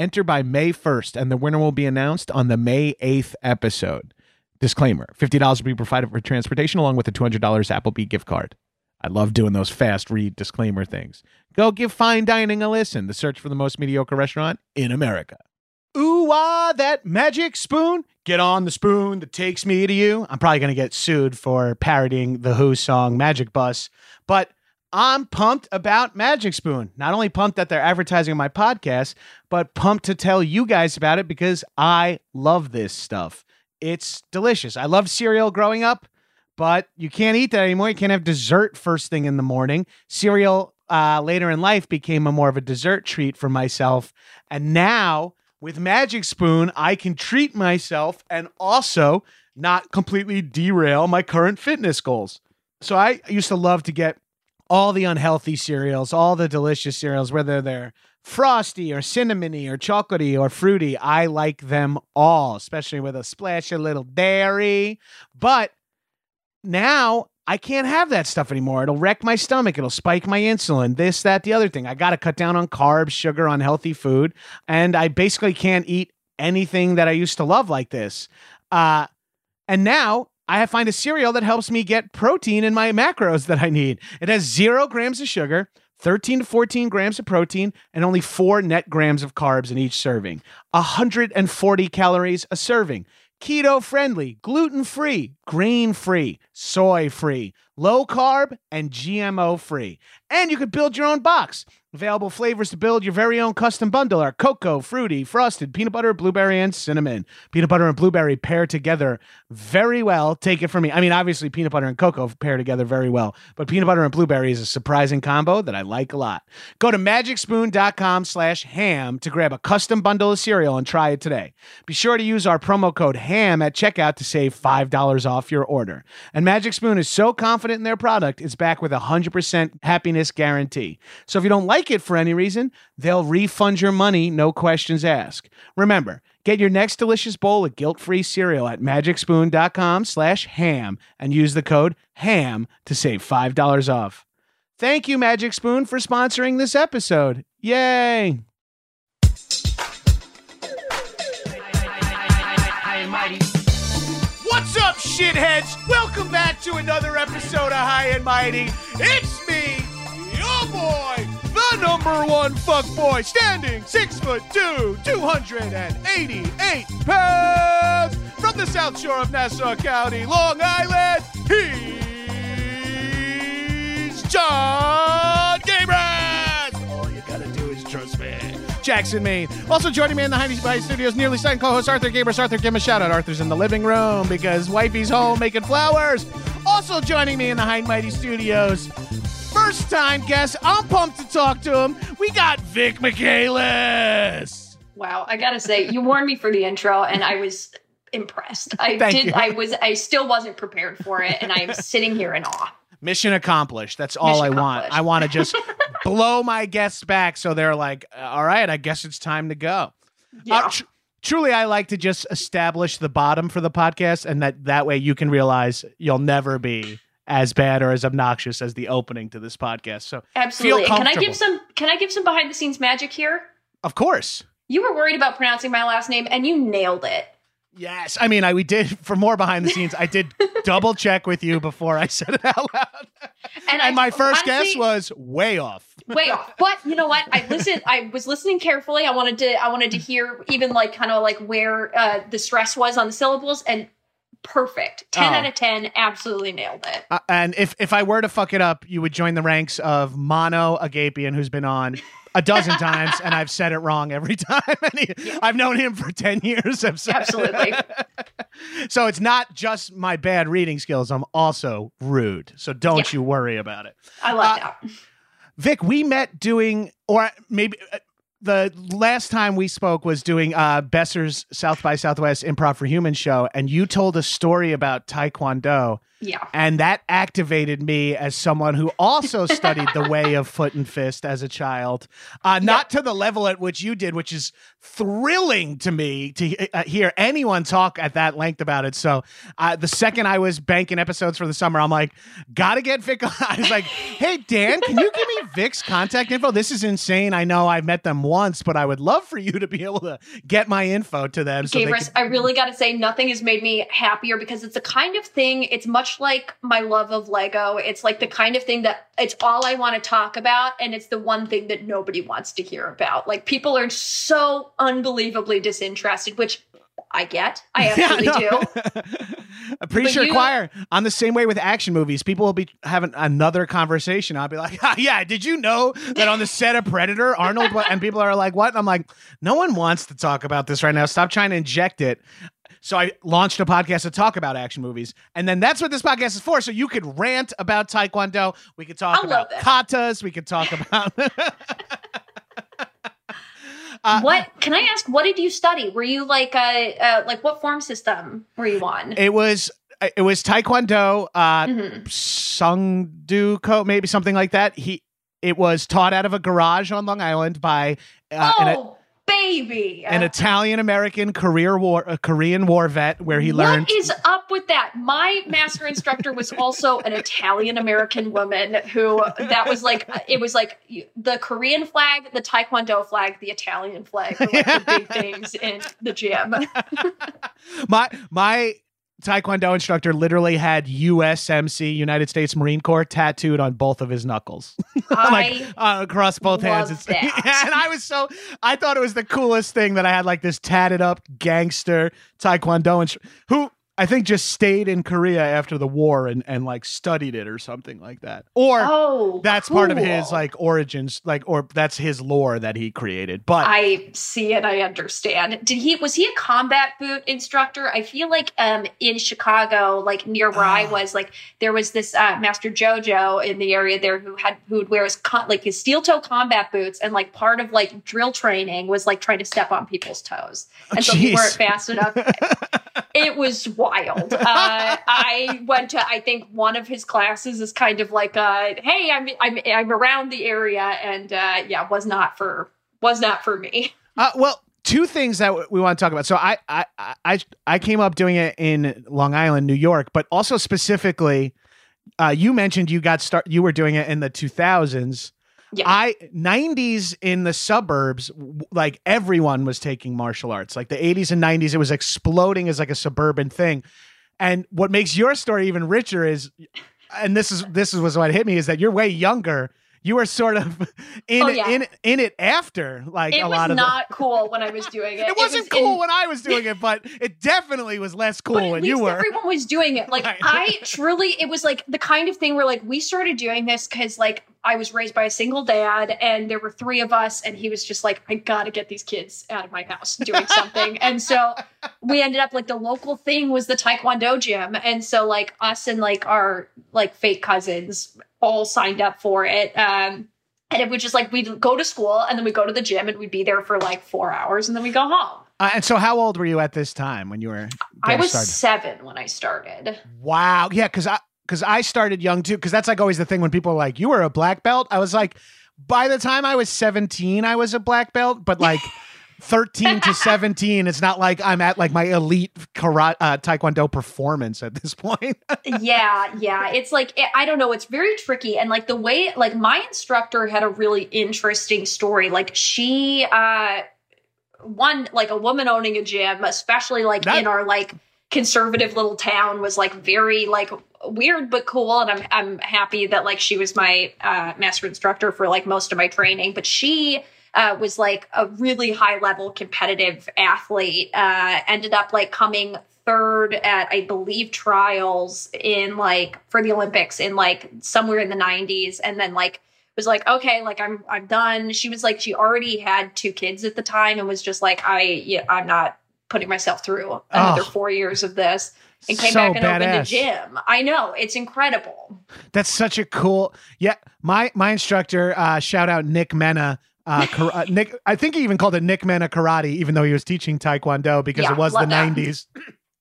Enter by May 1st, and the winner will be announced on the May 8th episode. Disclaimer $50 will be provided for transportation along with a $200 Applebee gift card. I love doing those fast read disclaimer things. Go give fine dining a listen. The search for the most mediocre restaurant in America. Ooh, ah, that magic spoon. Get on the spoon that takes me to you. I'm probably going to get sued for parodying the Who song Magic Bus, but I'm pumped about Magic Spoon. Not only pumped that they're advertising my podcast, but pumped to tell you guys about it because I love this stuff. It's delicious. I loved cereal growing up, but you can't eat that anymore. You can't have dessert first thing in the morning. Cereal uh, later in life became a more of a dessert treat for myself. And now with Magic Spoon, I can treat myself and also not completely derail my current fitness goals. So I used to love to get all the unhealthy cereals, all the delicious cereals, whether they're frosty or cinnamony or chocolatey or fruity. I like them all, especially with a splash of little dairy. But now I can't have that stuff anymore. It'll wreck my stomach. It'll spike my insulin, this, that, the other thing. I got to cut down on carbs, sugar, unhealthy food. And I basically can't eat anything that I used to love like this. Uh, and now I find a cereal that helps me get protein in my macros that I need. It has zero grams of sugar, 13 to 14 grams of protein, and only four net grams of carbs in each serving. 140 calories a serving. Keto friendly, gluten free, grain free, soy free, low carb, and GMO free. And you can build your own box. Available flavors to build your very own custom bundle are cocoa, fruity, frosted, peanut butter, blueberry, and cinnamon. Peanut butter and blueberry pair together very well. Take it from me. I mean, obviously, peanut butter and cocoa pair together very well, but peanut butter and blueberry is a surprising combo that I like a lot. Go to magicspoon.com slash ham to grab a custom bundle of cereal and try it today. Be sure to use our promo code HAM at checkout to save $5 off your order. And Magic Spoon is so confident in their product, it's back with a 100% happiness guarantee. So if you don't like it for any reason, they'll refund your money, no questions asked. Remember, get your next delicious bowl of guilt-free cereal at magicspoon.com slash ham and use the code HAM to save $5 off. Thank you, Magic Spoon, for sponsoring this episode. Yay! What's up, shitheads? Welcome back to another episode of High and Mighty. It's me, your boy, the number one fuck boy, standing six foot two, 288 pounds, from the South Shore of Nassau County, Long Island. He's John Gabrus. Jackson, Maine. Also joining me in the Heidi Spy Studios, nearly signed co-host Arthur Gabrus. Arthur, give him a shout out. Arthur's in the living room because wifey's home making flowers. Also joining me in the High Mighty Studios, first time guest. I'm pumped to talk to him. We got Vic Michaelis. Wow, I gotta say, you warned me for the intro, and I was impressed. I Thank did. you. I was. I still wasn't prepared for it, and I am sitting here in awe. Mission accomplished. That's all Mission I want. I want to just blow my guests back so they're like, all right, I guess it's time to go. Yeah. Uh, tr- truly, I like to just establish the bottom for the podcast, and that that way you can realize you'll never be as bad or as obnoxious as the opening to this podcast. So, Absolutely. can I give some? Can I give some behind the scenes magic here? of course, You were worried about pronouncing my last name, and you nailed it. Yes. I mean, I we did for more behind the scenes. I did double check with you before I said it out loud. And, And I, my first honestly, guess was way off. way off. But you know what? I listened. I was listening carefully. I wanted to. I wanted to hear even like kind of like where uh, the stress was on the syllables, and perfect. Ten Oh. out of ten. Absolutely nailed it. Uh, and if if I were to fuck it up, you would join the ranks of Mano Agapion, who's been on a dozen times, and I've said it wrong every time. And he, I've known him for ten years. Absolutely. so it's not just my bad reading skills. I'm also rude. So don't Yeah. you worry about it. I like Uh, that. Vic, we met doing, or maybe uh, the last time we spoke was doing uh, Besser's South by Southwest Improv for Humans show, and you told a story about Taekwondo, Yeah. and that activated me as someone who also studied the way of foot and fist as a child. Uh, not to the level at which you did, which is thrilling to me to uh, hear anyone talk at that length about it. So uh, the second I was banking episodes for the summer, I'm like, gotta get Vic. I was like, hey Dan, can you give me Vic's contact info? This is insane. I know I've met them once, but I would love for you to be able to get my info to them. So Gabrus, could- I really got to say, nothing has made me happier because it's the kind of thing, it's much like my love of Lego. It's like the kind of thing that it's all I want to talk about. And it's the one thing that nobody wants to hear about. Like people are so unbelievably disinterested, which I get. I actually Yeah, do. no. I'm pretty But sure you- choir on the same way with action movies. People will be having another conversation. I'll be like, "Ah, "Yeah, did you know that on the set of Predator, Arnold?" And people are like, "What?" And I'm like, "No one wants to talk about this right now. Stop trying to inject it." So I launched a podcast to talk about action movies, and then that's what this podcast is for. So you could rant about Taekwondo. We could talk I about katas. We could talk about. Uh, what can I ask? What did you study? Were you like, uh, uh like what form system were you on? It was it was Taekwondo. Uh, Mhm. Sungduko, maybe something like that. He it was taught out of a garage on Long Island by uh, oh, baby! an Italian American career war a Korean war vet where he learned. What is up with that? My master instructor was also an Italian American woman who that was like it was like the Korean flag, the Taekwondo flag, the Italian flag were like the big things in the gym. my my Taekwondo instructor literally had USMC United States Marine Corps tattooed on both of his knuckles. like uh, across both hands. love It's- that. and I was so I thought it was the coolest thing that I had like this tatted up gangster taekwondo and who I think just stayed in Korea after the war and and like studied it or something like that. Or oh, that's part of his like origins, like or that's his lore that he created. But I see it. I understand. Did he was he a combat boot instructor? I feel like um in Chicago, like near where I Ah. was, like there was this uh, Master Jojo in the area there who had who would wear his co- like his steel toe combat boots, and like part of like drill training was like trying to step on people's toes, and so if you weren't fast enough. it was wild. Uh, I went to I think one of his classes is kind of like uh, hey, I'm I'm I'm around the area, and uh, yeah, was not for was not for me. Uh, well, two things that we want to talk about. So I, I, I, I came up doing it in Long Island, New York, but also specifically, uh, you mentioned you got start. You were doing it in the two thousands. Yeah. I '90s in the suburbs, like everyone was taking martial arts. Like the '80s and '90s, it was exploding as like a suburban thing. And what makes your story even richer is, and this is this is what hit me is that you're way younger. You were sort of in Oh, yeah. in in it after like it a lot of the- not cool when I was doing it. it wasn't was cool in- when I was doing it, but it definitely was less cool when you were. everyone was doing it. Like Right. I truly, it was like the kind of thing where like we started doing this because like I was raised by a single dad, and there were three of us, and he was just like, I gotta get these kids out of my house doing something, and so we ended up like the local thing was the Taekwondo gym, and so like us and like our like fake cousins all signed up for it. Um, and it was just like we'd go to school and then we'd go to the gym and we'd be there for like four hours and then we'd go home. Uh, and so, how old were you at this time when you were? I was started? seven when I started. Wow. Yeah, because I because I started young too. Because that's like always the thing when people are like, "You were a black belt." I was like, by the time I was seventeen, I was a black belt. But like thirteen to seventeen, it's not like I'm at like my elite karate uh, taekwondo performance at this point. yeah, yeah. It's like it, I don't know. It's very tricky, and like the way, like my instructor had a really interesting story. Like she, uh, one like a woman owning a gym, especially like That- in our like conservative little town was like very like weird but cool and i'm i'm happy that like she was my uh, master instructor for like most of my training but she uh, was like a really high level competitive athlete uh, ended up like coming third at i believe trials in like for the olympics in like somewhere in the 90s and then like was like okay like i'm i'm done she was like she already had two kids at the time and was just like i yeah, i'm not putting myself through another Oh. four years of this and came So back and opened a gym i know it's incredible That's such a cool. Yeah, my my instructor, uh, shout out Nick Mena. Uh, uh, Nick, I think he even called it Nick Mena Karate, even though he was teaching Taekwondo because Yeah, it was the that. '90s.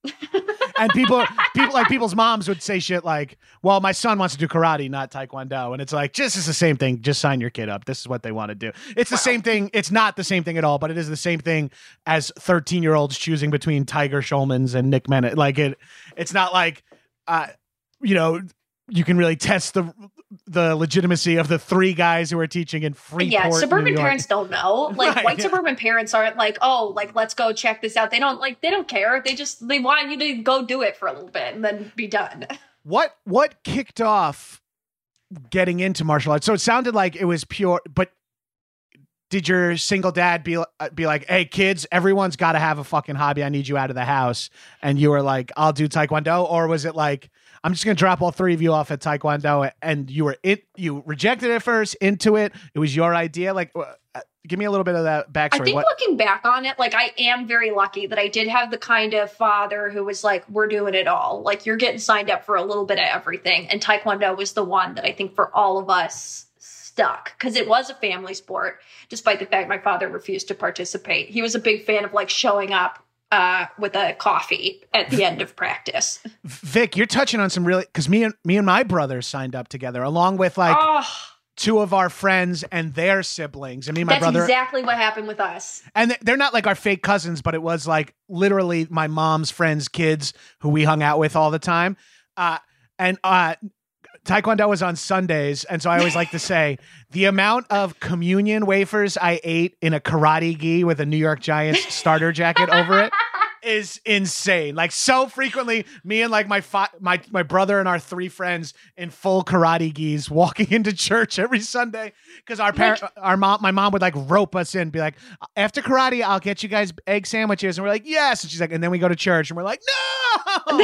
and people, people like people's moms would say shit like, "Well, my son wants to do karate, not Taekwondo," and it's like, just it's the same thing. Just sign your kid up. This is what they want to do. It's the Wow. same thing. It's not the same thing at all, but it is the same thing as 13 year olds choosing between Tiger Schulman's and Nick Mena. Like it, it's not like, uh, you know, you can really test the the legitimacy of the three guys who are teaching in Freeport. yeah suburban parents don't know like Right, white yeah. suburban parents aren't like oh like let's go check this out they don't like they don't care they just they want you to go do it for a little bit and then be done What what kicked off getting into martial arts? So it sounded like it was pure, but did your single dad be uh, be like, "Hey kids, everyone's got to have a fucking hobby. I need you out of the house." And you were like, "I'll do taekwondo," or was it like, "I'm just gonna drop all three of you off at taekwondo," and you were it, you rejected it first, into it. It was your idea. Like, uh, give me a little bit of that backstory. I think What? looking back on it, like I am very lucky that I did have the kind of father who was like, "We're doing it all. Like you're getting signed up for a little bit of everything." And Taekwondo was the one that I think for all of us stuck because it was a family sport, despite the fact my father refused to participate. He was a big fan of like showing up uh, with a coffee at the end of practice. Vic, you're touching on some really because me and me and my brothers signed up together, along with like oh, two of our friends and their siblings. I mean, my that's brother, exactly what happened with us. and they're not like our fake cousins, but it was like literally my mom's friends' kids who we hung out with all the time. Uh, and uh, Taekwondo was on Sundays, and so I always like to say the amount of communion wafers I ate in a karate gi with a New York Giants starter jacket over it is insane. Like so frequently, me and like my fi- my my brother and our three friends in full karate gis walking into church every Sunday because our parent, our mom, my mom would like rope us in, be like, after karate, I'll get you guys egg sandwiches, and we're like, yes, and she's like, and then we go to church, and we're like, no.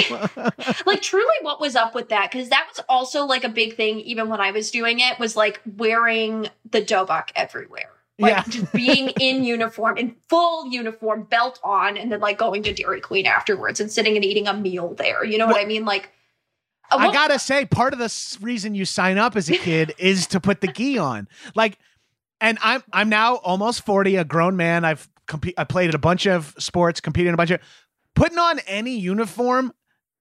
like truly what was up with that because that was also like a big thing even when i was doing it was like wearing the dobok everywhere like Yeah. just being in uniform in full uniform belt on and then like going to dairy queen afterwards and sitting and eating a meal there you know what, What- i mean like uh, I gotta say, part of the reason you sign up as a kid is to put the gi on. Like, and I'm I'm now almost forty, a grown man. I've compe- I played at a bunch of sports, competed in a bunch of. Putting on any uniform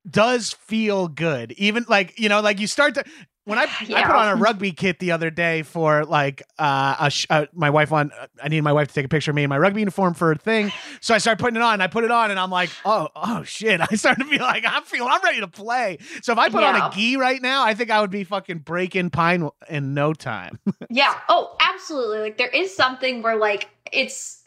does feel good. Even like you know, like you start to. When I, I put on a rugby kit the other day for like uh, a sh- uh my wife on I needed my wife to take a picture of me in my rugby uniform for a thing so I started putting it on. I put it on, and I'm like, oh, oh shit! I started to be like, I'm feeling, I'm ready to play. So if I put on a gi right now, I think I would be fucking breaking pine in no time. Yeah. Oh, absolutely. Like there is something where like it's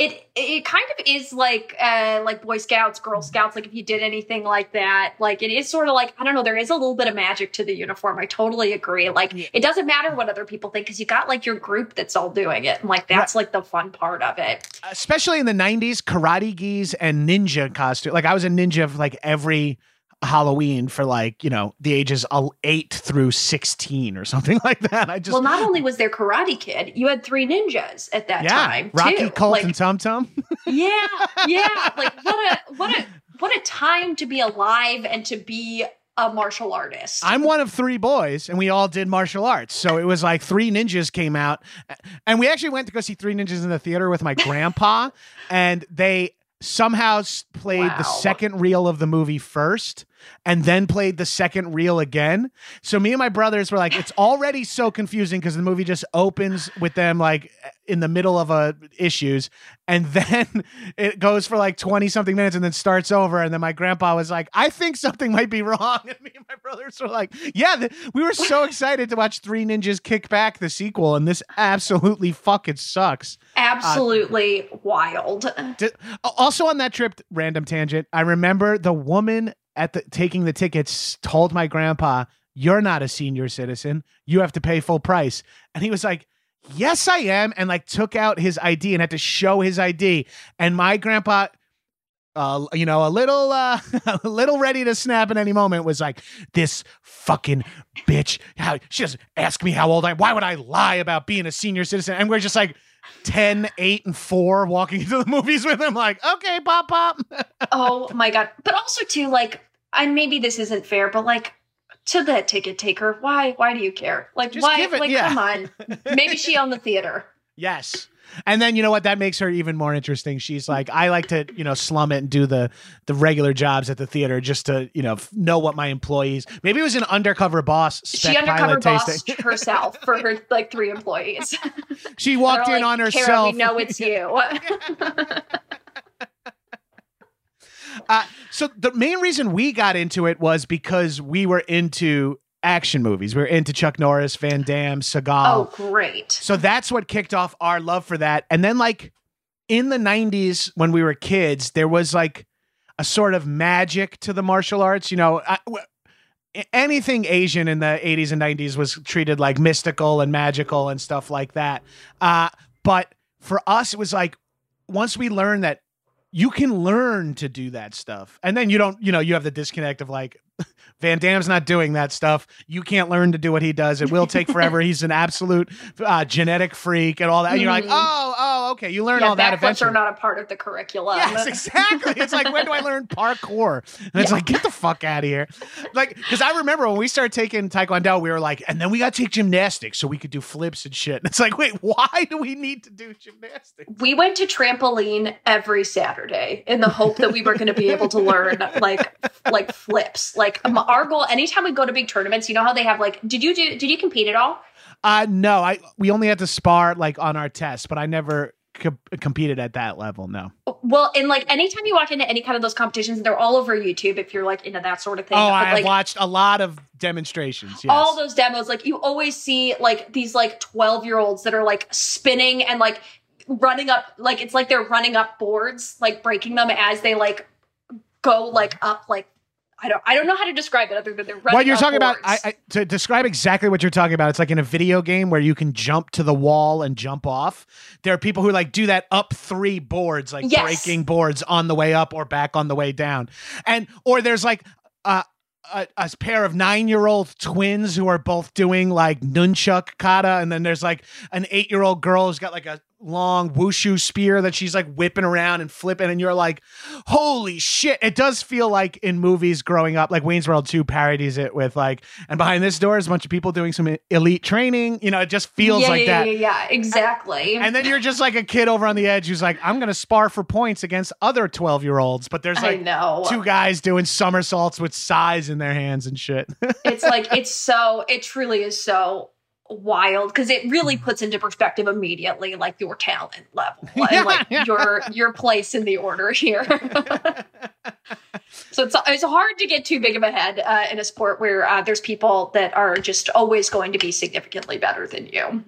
it it kind of is like uh like Boy Scouts, Girl Scouts, like if you did anything like that, like it is sort of like I don't know, there is a little bit of magic to the uniform. I totally agree. Like Yeah. it doesn't matter what other people think because you got like your group that's all doing it. And like that's like the fun part of it. Especially in the '90s, karate gis and ninja costume. Like I was a ninja of like every Halloween for like you know the ages eight through sixteen or something like that. I just well, not only was there Karate Kid, you had three ninjas at that yeah, time. Rocky too. Colt Like, and Tum Tum. yeah yeah like what a what a what a time to be alive and to be a martial artist I'm one of three boys, and we all did martial arts. So it was like three ninjas came out, and we actually went to go see three ninjas in the theater with my grandpa, and they somehow played the second reel of the movie first and then played the second reel again. So me and my brothers were like, it's already so confusing because the movie just opens with them like in the middle of a issues, and then it goes for like twenty something minutes, and then starts over. And then my grandpa was like, "I think something might be wrong," and me and my brothers were like, "Yeah." th- we were so excited to watch Three Ninjas Kick Back the sequel, and this absolutely fucking sucks. Uh, absolutely wild. Di- also on that trip, random tangent. I remember the woman at the taking the tickets told my grandpa, "You're not a senior citizen. You have to pay full price." And he was like, "Yes, I am," and like took out his ID and had to show his ID. And my grandpa. Uh, you know, a little, uh, a little ready to snap at any moment was like, this fucking bitch. How she just ask me how old I am. Why would I lie about being a senior citizen? And we're just like, 10, 8, and 4 walking into the movies with him, like, okay, pop, pop. oh my god. But also too, like, and maybe this isn't fair, but like to the ticket taker, why why do you care? Like Just why give it- like yeah. come on. Maybe she owned the theater. yes. And then you know what? That makes her even more interesting. She's like, I like to, you know, slum it and do the the regular jobs at the theater just to, you know, f- know what my employees. Maybe it was an undercover boss. She undercover tasting. herself for her like three employees. She walked in like, on Kara, herself. we know it's you. Uh, so the main reason we got into it was because we were into action movies. We were into Chuck Norris, Van Damme, Seagal. oh, great. So that's what kicked off our love for that. And then, like, in the 90s, when we were kids, there was like a sort of magic to the martial arts. You know, I, anything Asian in the 80s and 90s was treated like mystical and magical and stuff like that. Uh, but for us, it was like once we learned that you can learn to do that stuff, and then you don't, you know, you have the disconnect of like, Van Damme's not doing that stuff. You can't learn to do what he does. It will take forever. He's an absolute uh, genetic freak and all that. And you're like, Mhm. oh, oh, okay. You learn Yeah, all that eventually. are not a part of the curriculum. Yes, exactly. It's like when do I learn parkour? And it's like get the fuck out of here. Like because I remember when we started taking taekwondo, we were like, and then we got to take gymnastics so we could do flips and shit. And it's like, wait, why do we need to do gymnastics? we went to trampoline every Saturday in the hope that we were going to be able to learn like like flips. Like um, our goal anytime we go to big tournaments, you know how they have like did you do did you compete at all? Uh no, I we only had to spar like on our test, but I never co- competed at that level. No. Well, and like anytime you walk into any kind of those competitions, they're all over YouTube if you're like into that sort of thing. Oh, I like watched a lot of demonstrations. Yes. all those demos, like you always see like these like 12 year olds that are like spinning and like running up like it's like they're running up boards, like breaking them as they like go like up like I don't I don't know how to describe it other than they're running what you're talking about. I, I to describe exactly what you're talking about it's like in a video game where you can jump to the wall and jump off there are people who like do that up three boards like Yes. breaking boards on the way up or back on the way down and or there's like uh a, a pair of nine-year-old twins who are both doing like nunchuck kata, and then there's like an eight-year-old girl who's got like a long wushu spear that she's like whipping around and flipping, and you're like, holy shit! It does feel like in movies growing up, like Wayne's World 2 parodies it with like, and behind this door is a bunch of people doing some elite training. You know, it just feels yeah, like yeah, that. Yeah, yeah, exactly. And then you're just like a kid over on the edge who's like, I'm gonna spar for points against other 12 year olds, but there's like two guys doing somersaults with size in their hands and shit. it's like it's so it truly is so wild because it really puts into perspective immediately like your talent level and like your your place in the order here so it's it's hard to get too big of a head uh, in a sport where uh, there's people that are just always going to be significantly better than you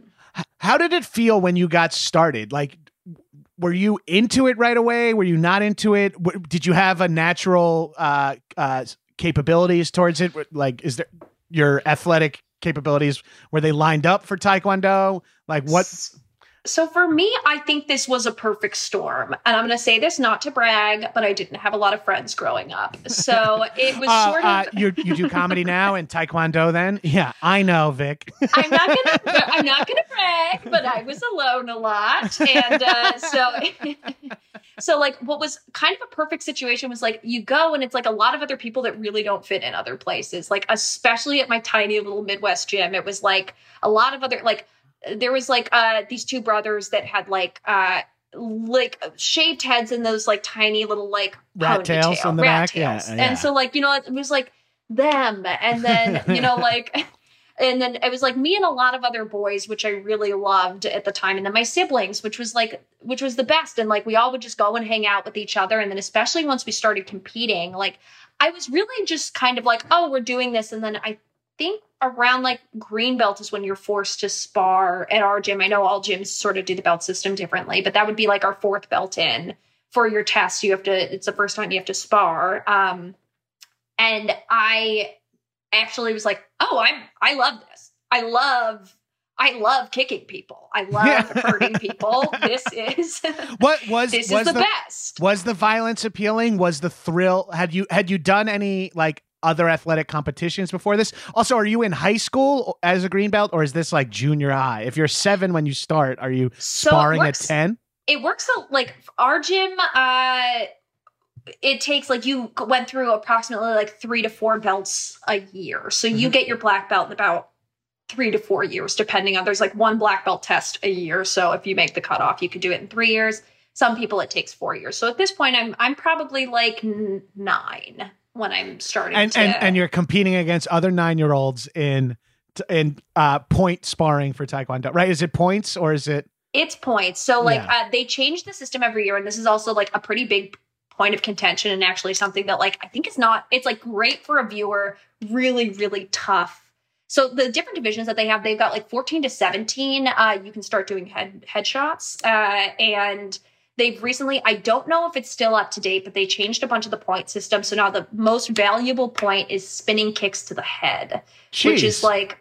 How did it feel when you got started? Like, were you into it right away? Were you not into it? Did you have a natural uh, uh, capabilities towards it? Like, is there your athletic capabilities were they lined up for Taekwondo? Like, what? So for me, I think this was a perfect storm. And I'm going to say this not to brag, but I didn't have a lot of friends growing up. So it was Uh, sort uh, of you you do comedy now and Taekwondo then? Yeah, I know, Vic. I'm not gonna I'm not gonna brag, but I was alone a lot, and uh, so so like what was kind of a perfect situation was like you go and it's like a lot of other people that really don't fit in other places, like especially at my tiny little Midwest gym, it was like a lot of other like there was like uh these two brothers that had like uh like shaved heads and those like tiny little like Rat tails on the rat back? Yeah, yeah. and so like you know it was like them and then you know like and then it was like me and a lot of other boys, which I really loved at the time, and then my siblings, which was like which was the best. And like we all would just go and hang out with each other. And then especially once we started competing, like I was really just kind of like, oh, we're doing this. And then I think around like green belt is when you're forced to spar at our gym. I know all gyms sort of do the belt system differently, but that would be like our fourth belt in for your test. You have to, it's the first time you have to spar. Um, and I actually was like, oh, I'm, I love this. I love I love kicking people. I love hurting people. This is what was this was is the, the best. was the violence appealing? Was the thrill? Had you had you done any like other athletic competitions before this? Also, are you in high school as a green belt, or is this like junior high? If you're seven when you start, are you So sparring works- at ten? It works like our gym. Uh, it takes like you went through approximately like three to four belts a year, so you Mhm. get your black belt in about three to four years, depending on. There's like one black belt test a year, so if you make the cutoff, you could do it in three years. Some people it takes four years. So at this point, I'm I'm probably like nine when I'm starting. And to, and and you're competing against other nine year olds in in uh point sparring for taekwondo, right? Is it points or is it? It's points. So like Yeah. uh, they change the system every year, and this is also like a pretty big point of contention, and actually something that like I think is not. It's like great for a viewer, really really tough. So the different divisions that they have, they've got like 14 to 17. Uh, you can start doing head headshots, uh, and they've recently. I don't know if it's still up to date, but they changed a bunch of the point system. So now the most valuable point is spinning kicks to the head which is like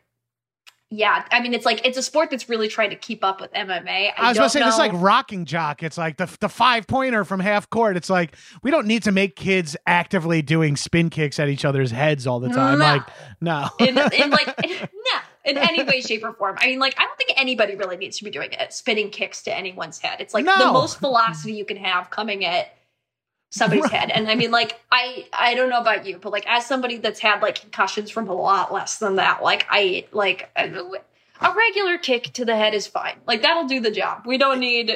yeah i mean it's like it's a sport that's really trying to keep up with mma i, I was don't gonna say this is like Rock N' Jock. It's like the the five pointer from half court. It's like we don't need to make kids actively doing spin kicks at each other's heads all the time. No. Like no, in, in like no in any way shape or form. I mean like i don't think anybody really needs to be doing it spinning kicks to anyone's head. It's like the most velocity you can have coming at somebody's Right. head. And i mean like i i don't know about you but like as somebody that's had like concussions from a lot less than that like i like a, a regular kick to the head is fine. Like that'll do the job. We don't need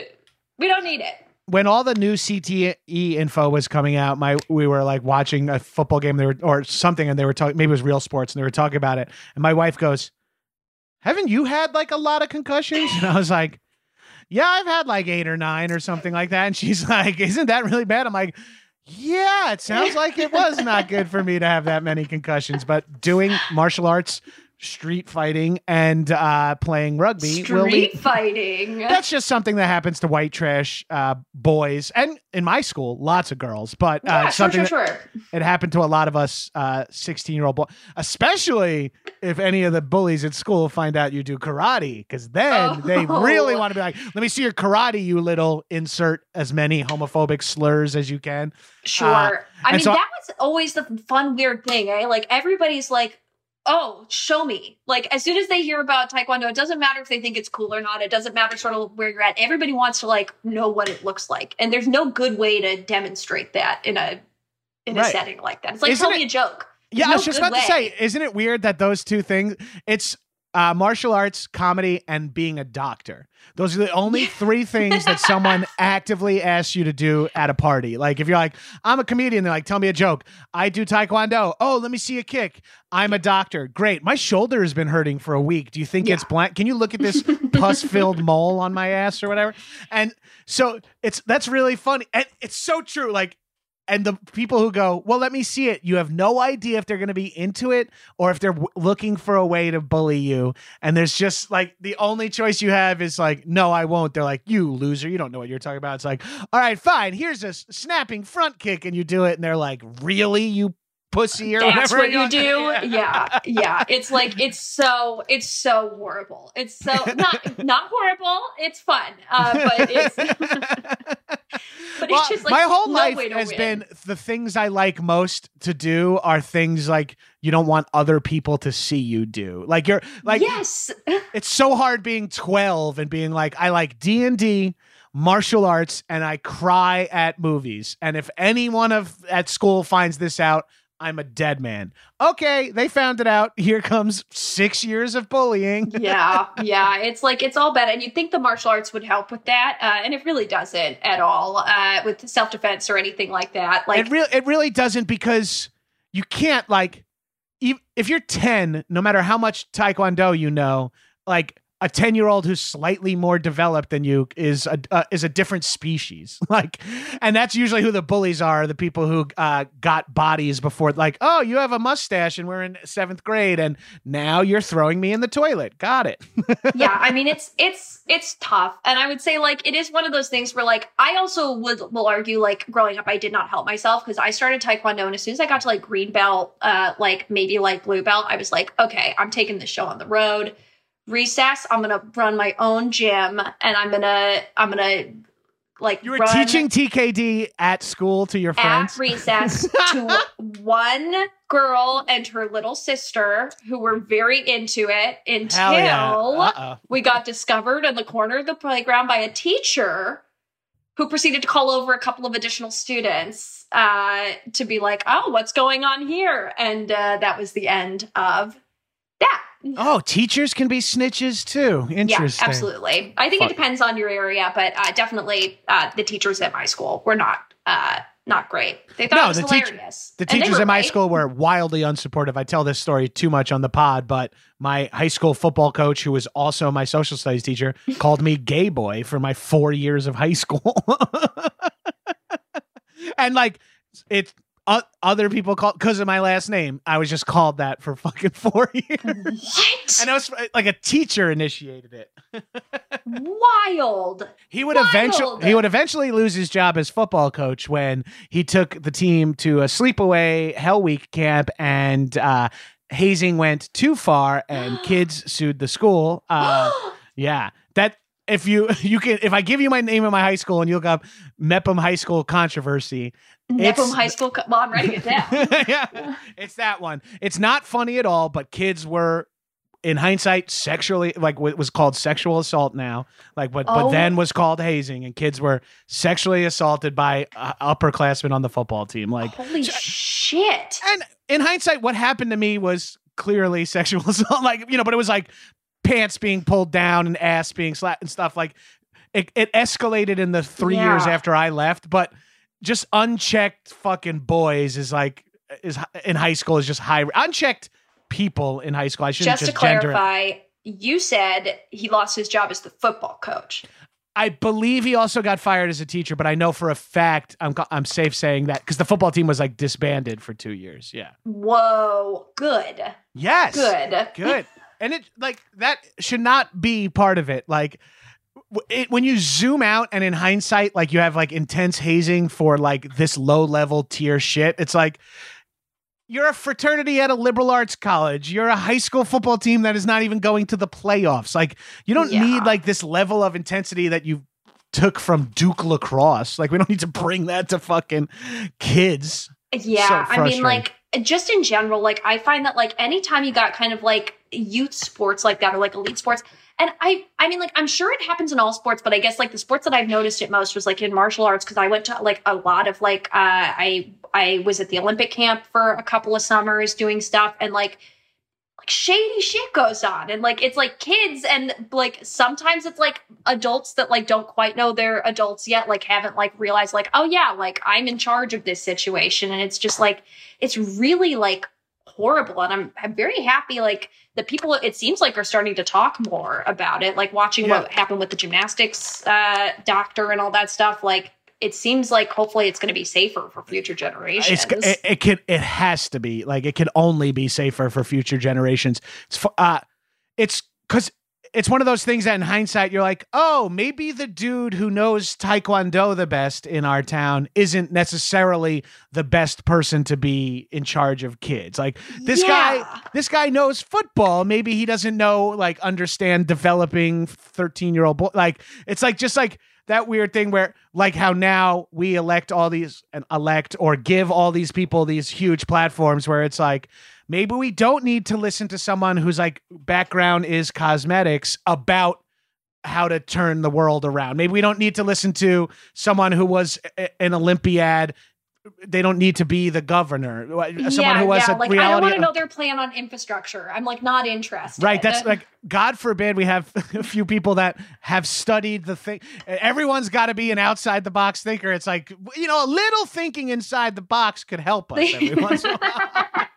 we don't need it. When all the new CTE info was coming out, my we were like watching a football game they were or something, and they were talking maybe it was real sports, and they were talking about it. And my wife goes, "Haven't you had like a lot of concussions?" And I was like, "Yeah, I've had like eight or nine or something like that." And she's like, "Isn't that really bad?" I'm like. Yeah, it sounds like it was not good for me to have that many concussions, but doing martial arts, street fighting, and uh, playing rugby street fighting that's just something that happens to white trash uh, boys and in my school lots of girls but uh, yeah, sure, sure, sure. it happened to a lot of us 16 year old boys especially if any of the bullies at school find out you do karate because then they really Oh. want to be like let me see your karate you little insert as many homophobic slurs as you can Sure. Uh, I mean, so- that was always the fun, weird thing, eh? Like, everybody's like, oh, show me. Like, as soon as they hear about Taekwondo, it doesn't matter if they think it's cool or not. It doesn't matter sort of where you're at. Everybody wants to, like, know what it looks like. And there's no good way to demonstrate that in a in a setting like that. It's like, Isn't tell it- me a joke. Yeah, no I was just about to say, isn't it weird that those two things? It's uh, martial arts, comedy, and being a doctor. Those are the only three things that someone actively asks you to do at a party. Like if you're like, I'm a comedian, they're like, tell me a joke. I do taekwondo. Oh, let me see a kick. I'm a doctor. Great. My shoulder has been hurting for a week. Do you think it's blank? Can you look at this pus-filled mole on my ass or whatever? And so it's that's really funny, and it's so true. Like and the people who go, well, let me see it. You have no idea if they're going to be into it or if they're w- looking for a way to bully you. And there's just like the only choice you have is like, no, I won't. They're like, you loser, you don't know what you're talking about. It's like, all right, fine. Here's a snapping front kick, and you do it, and they're like, really, you pussy or That's whatever. what you do. Yeah, yeah. It's like it's so it's so horrible. It's so not not horrible. It's fun, uh, but it's but Well, it's just like my whole life has win. been the things I like most to do are things like you don't want other people to see you do. Like you're like yes, it's so hard being 12 and being like I like D&D, martial arts and I cry at movies. And if anyone of at school finds this out, I'm a dead man. Okay, they found it out. Here comes 6 years of bullying. yeah, yeah. It's like it's all bad, and you'd think the martial arts would help with that, uh, and it really doesn't at all uh, with self defense or anything like that. Like it really it really doesn't because you can't like if you're 10, no matter how much taekwondo you know, like a 10 year old who's slightly more developed than you is a uh, is a different species. Like and that's usually who the bullies are the people who uh, got bodies before like oh you have a mustache and we're in seventh grade and now you're throwing me in the toilet. Got it. Yeah i mean it's it's it's tough. And i would say like it is one of those things where like i also would will argue like growing up i did not help myself because i started taekwondo and as soon as i got to like green belt uh like maybe like blue belt i was like okay i'm taking this show on the road recess i'm gonna run my own gym and i'm gonna i'm gonna like you were teaching tkd at school to your friends at recess to one girl and her little sister who were very into it until yeah. We got discovered in the corner of the playground by a teacher who proceeded to call over a couple of additional students uh, to be like, oh, what's going on here? And uh, that was the end of that. oh teachers can be snitches too interesting Yeah, absolutely. I think it depends on your area, but uh, definitely uh, the teachers at my school were not uh, not great. They thought No, it was the hilarious. The And teachers at my right. school were wildly unsupportive. I tell this story too much on the pod, but my high school football coach, who was also my social studies teacher, called me gay boy for my four years of high school. and like, it's uh, other people called because of my last name. I was just called that for fucking four years. What? And it was like a teacher initiated it. Wild. He would Wild. eventually he would eventually lose his job as football coach when he took the team to a sleepaway Hell Week camp and uh, hazing went too far and kids sued the school. Uh, yeah, that if you you can if I give you my name of my high school and you look up Mepham High School controversy, Mepham it's- High School. Co- well, I'm writing it down. yeah, it's that one. It's not funny at all, but kids were. In hindsight, sexually like what was called sexual assault now, like but but Oh. then was called hazing, and kids were sexually assaulted by uh, upperclassmen on the football team. Like, Holy shit. and in hindsight, what happened to me was clearly sexual assault. Like you know, but it was like pants being pulled down and ass being slapped and stuff. Like it, it escalated in the three years after I left, but just unchecked fucking boys is like is in high school is just high unchecked people in high school. I shouldn't Just just, to gender it. clarify, you said he lost his job as the football coach. I believe he also got fired as a teacher, but I know for a fact I'm I'm safe saying that because the football team was like disbanded for two years. Yeah. Whoa. Good. Yes. Good. good and it like that should not be part of it. Like it, when you zoom out and in hindsight like you have like intense hazing for like this low level tier shit it's like you're a fraternity at a liberal arts college. You're a high school football team that is not even going to the playoffs. Like you don't Yeah. need like this level of intensity that you took from duke lacrosse. Like we don't need to bring that to fucking kids. Yeah, So I mean, like, just in general, like, I find that, like, anytime you got kind of like youth sports like that or like elite sports, and I, I mean, like, I'm sure it happens in all sports, but I guess like the sports that I've noticed it most was like in martial arts because I went to like a lot of like, uh, I, I was at the Olympic camp for a couple of summers doing stuff, and like, like shady shit goes on and like it's like kids and like sometimes it's like adults that like don't quite know they're adults yet like haven't like realized like oh yeah like i'm in charge of this situation and it's just like it's really like horrible and i'm i'm very happy like the people it seems like are starting to talk more about it like watching Yeah. what happened with the gymnastics uh doctor and all that stuff like it seems like hopefully it's going to be safer for future generations It's it, it can it has to be like it can only be safer for future generations. It's uh it's cuz it's one of those things that in hindsight you're like, "Oh, maybe the dude who knows taekwondo the best in our town isn't necessarily the best person to be in charge of kids." Like this guy this guy knows football, maybe he doesn't know like understand developing 13-year-old boy like it's like just like that weird thing where like how now we elect all these and elect or give all these people these huge platforms where it's like maybe we don't need to listen to someone whose like background is cosmetics about how to turn the world around. Maybe we don't need to listen to someone who was a- an Olympiad. They don't need to be the governor. Someone who was a like I don't want to know their plan on infrastructure. I'm like not interested. Right. That's uh, like, God forbid we have a few people that have studied the thing. Everyone's got to be an outside the box thinker. It's like, you know, a little thinking inside the box could help us every once in a while.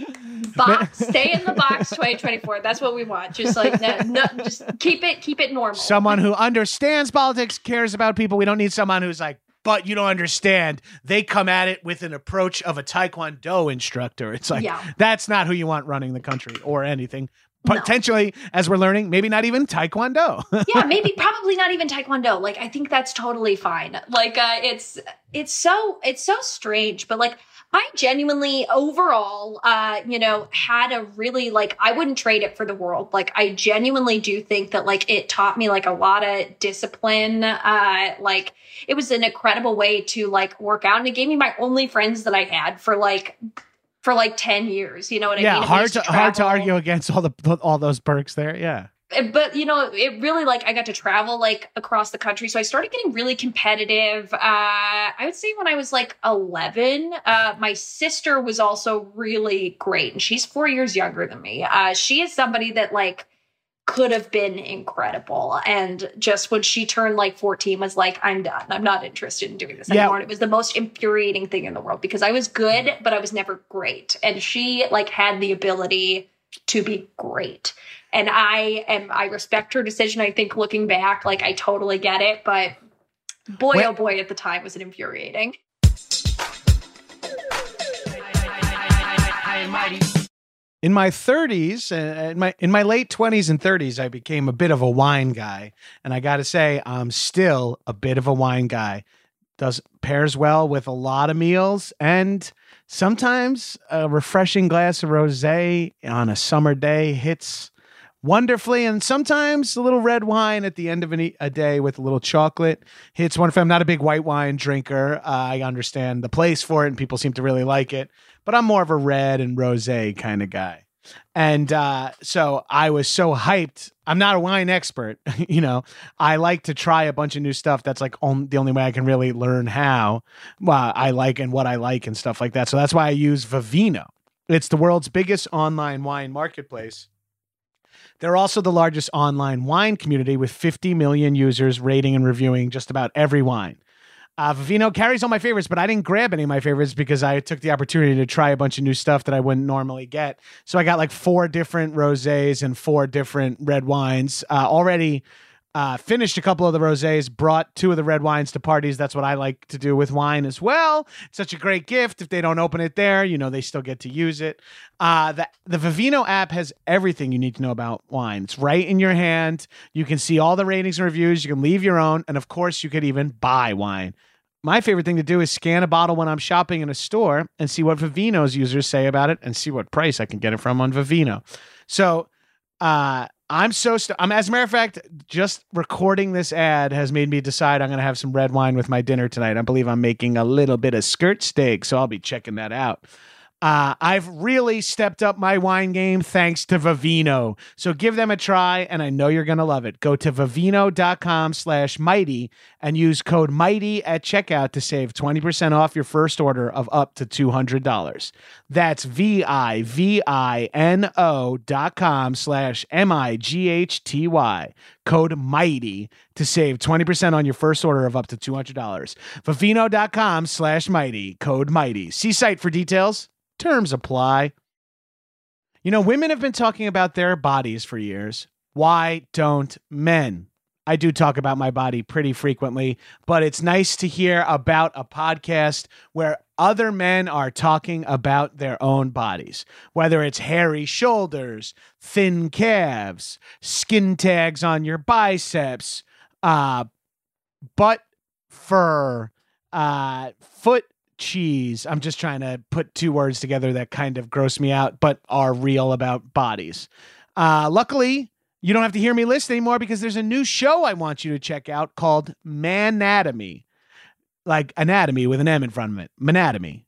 box. Stay in the box 2024. That's what we want. Just like no, no, just keep it keep it normal. Someone who understands politics, cares about people. We don't need someone who's like, but you don't understand. They come at it with an approach of a Taekwondo instructor. It's like Yeah. that's not who you want running the country or anything. No. Potentially, as we're learning, maybe not even Taekwondo. yeah, maybe probably not even taekwondo. Like I think that's totally fine. Like uh it's it's so it's so strange, but like I genuinely overall uh you know had a really like I wouldn't trade it for the world. Like I genuinely do think that like it taught me like a lot of discipline. Uh like it was an incredible way to like work out and it gave me my only friends that I had for like for like 10 years. You know what I yeah, mean? Yeah. hard to hard to argue against all the all those perks there. Yeah. But you know it really like i got to travel like across the country. So i started getting really competitive uh i would say when i was like 11 uh my sister was also really great and she's four years younger than me. Uh she is somebody that like could have been incredible and just when she turned like 14 was like i'm done. I'm not interested in doing this Yeah. anymore. And it was the most infuriating thing in the world because i was good but i was never great. And she like had the ability to be great and I am I respect her decision. I think looking back, like I totally get it, but boy Wait. oh boy at the time was it infuriating. in my 30s uh, in my in my late 20s and 30s i became a bit of a wine guy and i got to say i'm still a bit of a wine guy does pairs well with a lot of meals and sometimes a refreshing glass of rosé on a summer day hits wonderfully and sometimes a little red wine at the end of an a day with a little chocolate hits wonderfully. I'm not a big white wine drinker. Uh, i understand the place for it and people seem to really like it but i'm more of a red and rosé kind of guy. And uh, so i was so hyped. I'm not a wine expert you know. I like to try a bunch of new stuff. That's like on, the only way i can really learn how well, i like and what i like and stuff like that. So that's why i use vivino. It's the world's biggest online wine marketplace they're also the largest online wine community with 50 million users rating and reviewing just about every wine. Uh, Vivino carries all my favorites, but I didn't grab any of my favorites because I took the opportunity to try a bunch of new stuff that I wouldn't normally get. So I got like four different rosés and four different red wines. Uh, already uh, finished a couple of the rosés, brought two of the red wines to parties. That's what I like to do with wine as well. Such a great gift. If they don't open it there, you know they still get to use it. Uh, the the Vivino app has everything you need to know about wine. It's right in your hand. You can see all the ratings and reviews. You can leave your own, and of course, you could even buy wine. My favorite thing to do is scan a bottle when I'm shopping in a store and see what Vivino's users say about it and see what price I can get it from on Vivino. So, uh, I'm so st- I'm as a matter of fact, just recording this ad has made me decide I'm going to have some red wine with my dinner tonight. I believe I'm making a little bit of skirt steak, so I'll be checking that out. Uh, I've really stepped up my wine game thanks to Vivino. So give them a try, and I know you're going to love it. Go to vivino.com slash mighty and use code mighty at checkout to save 20% off your first order of up to $200. That's V-I-V-I-N-O dot com slash M-I-G-H-T-Y. Code mighty to save 20% on your first order of up to $200. Vivino.com slash mighty. Code mighty. See site for details. Terms apply. You know, women have been talking about their bodies for years. Why don't men? I do talk about my body pretty frequently, but it's nice to hear about a podcast where other men are talking about their own bodies, whether it's hairy shoulders, thin calves, skin tags on your biceps, uh, butt fur, uh, foot cheese. I'm just trying to put two words together that kind of gross me out, but are real about bodies. Uh, luckily, you don't have to hear me list anymore because there's a new show I want you to check out called Manatomy. Like anatomy with an M in front of it. Manatomy.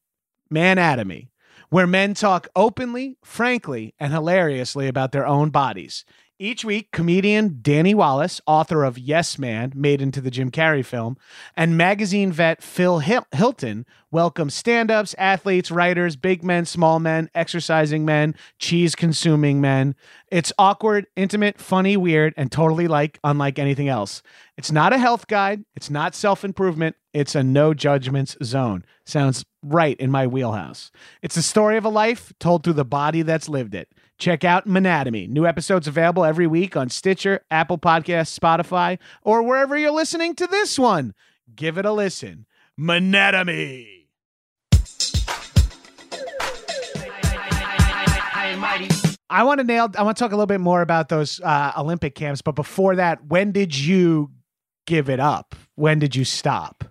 Manatomy. Where men talk openly, frankly, and hilariously about their own bodies. Each week, comedian Danny Wallace, author of Yes Man, made into the Jim Carrey film, and magazine vet Phil Hilton welcome stand ups, athletes, writers, big men, small men, exercising men, cheese consuming men. It's awkward, intimate, funny, weird, and totally like unlike anything else. It's not a health guide, it's not self improvement, it's a no judgments zone. Sounds right in my wheelhouse. It's the story of a life told through the body that's lived it. Check out Manatomy. New episodes available every week on Stitcher, Apple Podcasts, Spotify, or wherever you're listening to this one. Give it a listen. Manatomy. I want to nail. I want to talk a little bit more about those uh, Olympic camps, but before that, when did you give it up? When did you stop?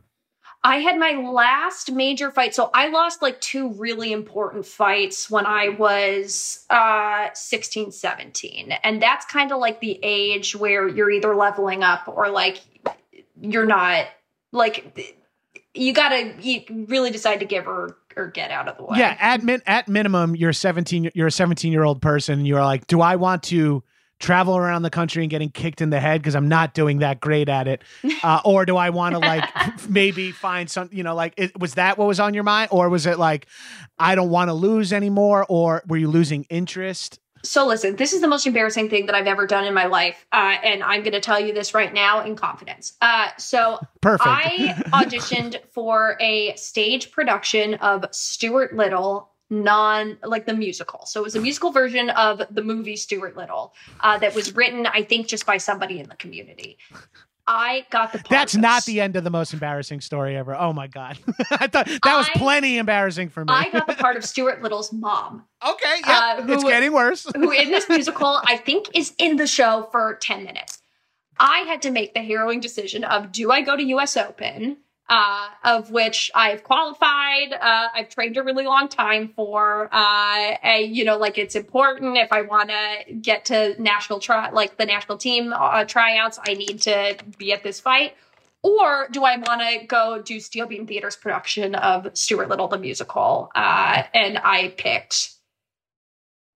I had my last major fight. So I lost like two really important fights when I was uh 16, 17. And that's kind of like the age where you're either leveling up or like you're not like you gotta you really decide to give or or get out of the way. Yeah, at min- at minimum, you're 17. You're a 17 year old person. You're like, do I want to travel around the country and getting kicked in the head because I'm not doing that great at it, uh, or do I want to like maybe find some, you know, like it, was that what was on your mind, or was it like I don't want to lose anymore, or were you losing interest? So listen, this is the most embarrassing thing that I've ever done in my life, uh, and I'm going to tell you this right now in confidence. Uh, so Perfect. I auditioned for a stage production of Stuart Little non like the musical. So it was a musical version of the movie Stuart Little uh, that was written, I think, just by somebody in the community. I got the part That's not the end of the most embarrassing story ever. Oh my god, I thought that was I- plenty embarrassing for me. I got the part of Stuart Little's mom, okay, yeah, uh, who- it's getting worse. who in this musical I think is in the show for 10 minutes. I had to make the harrowing decision of do I go to US Open, uh, of which I've qualified, uh, I've trained a really long time for, uh, a, you know, like it's important if I want to get to national try, like the national team uh, tryouts, I need to be at this fight. Or do I want to go do Steel Beam Theater's production of Stuart Little the musical? Uh, and I picked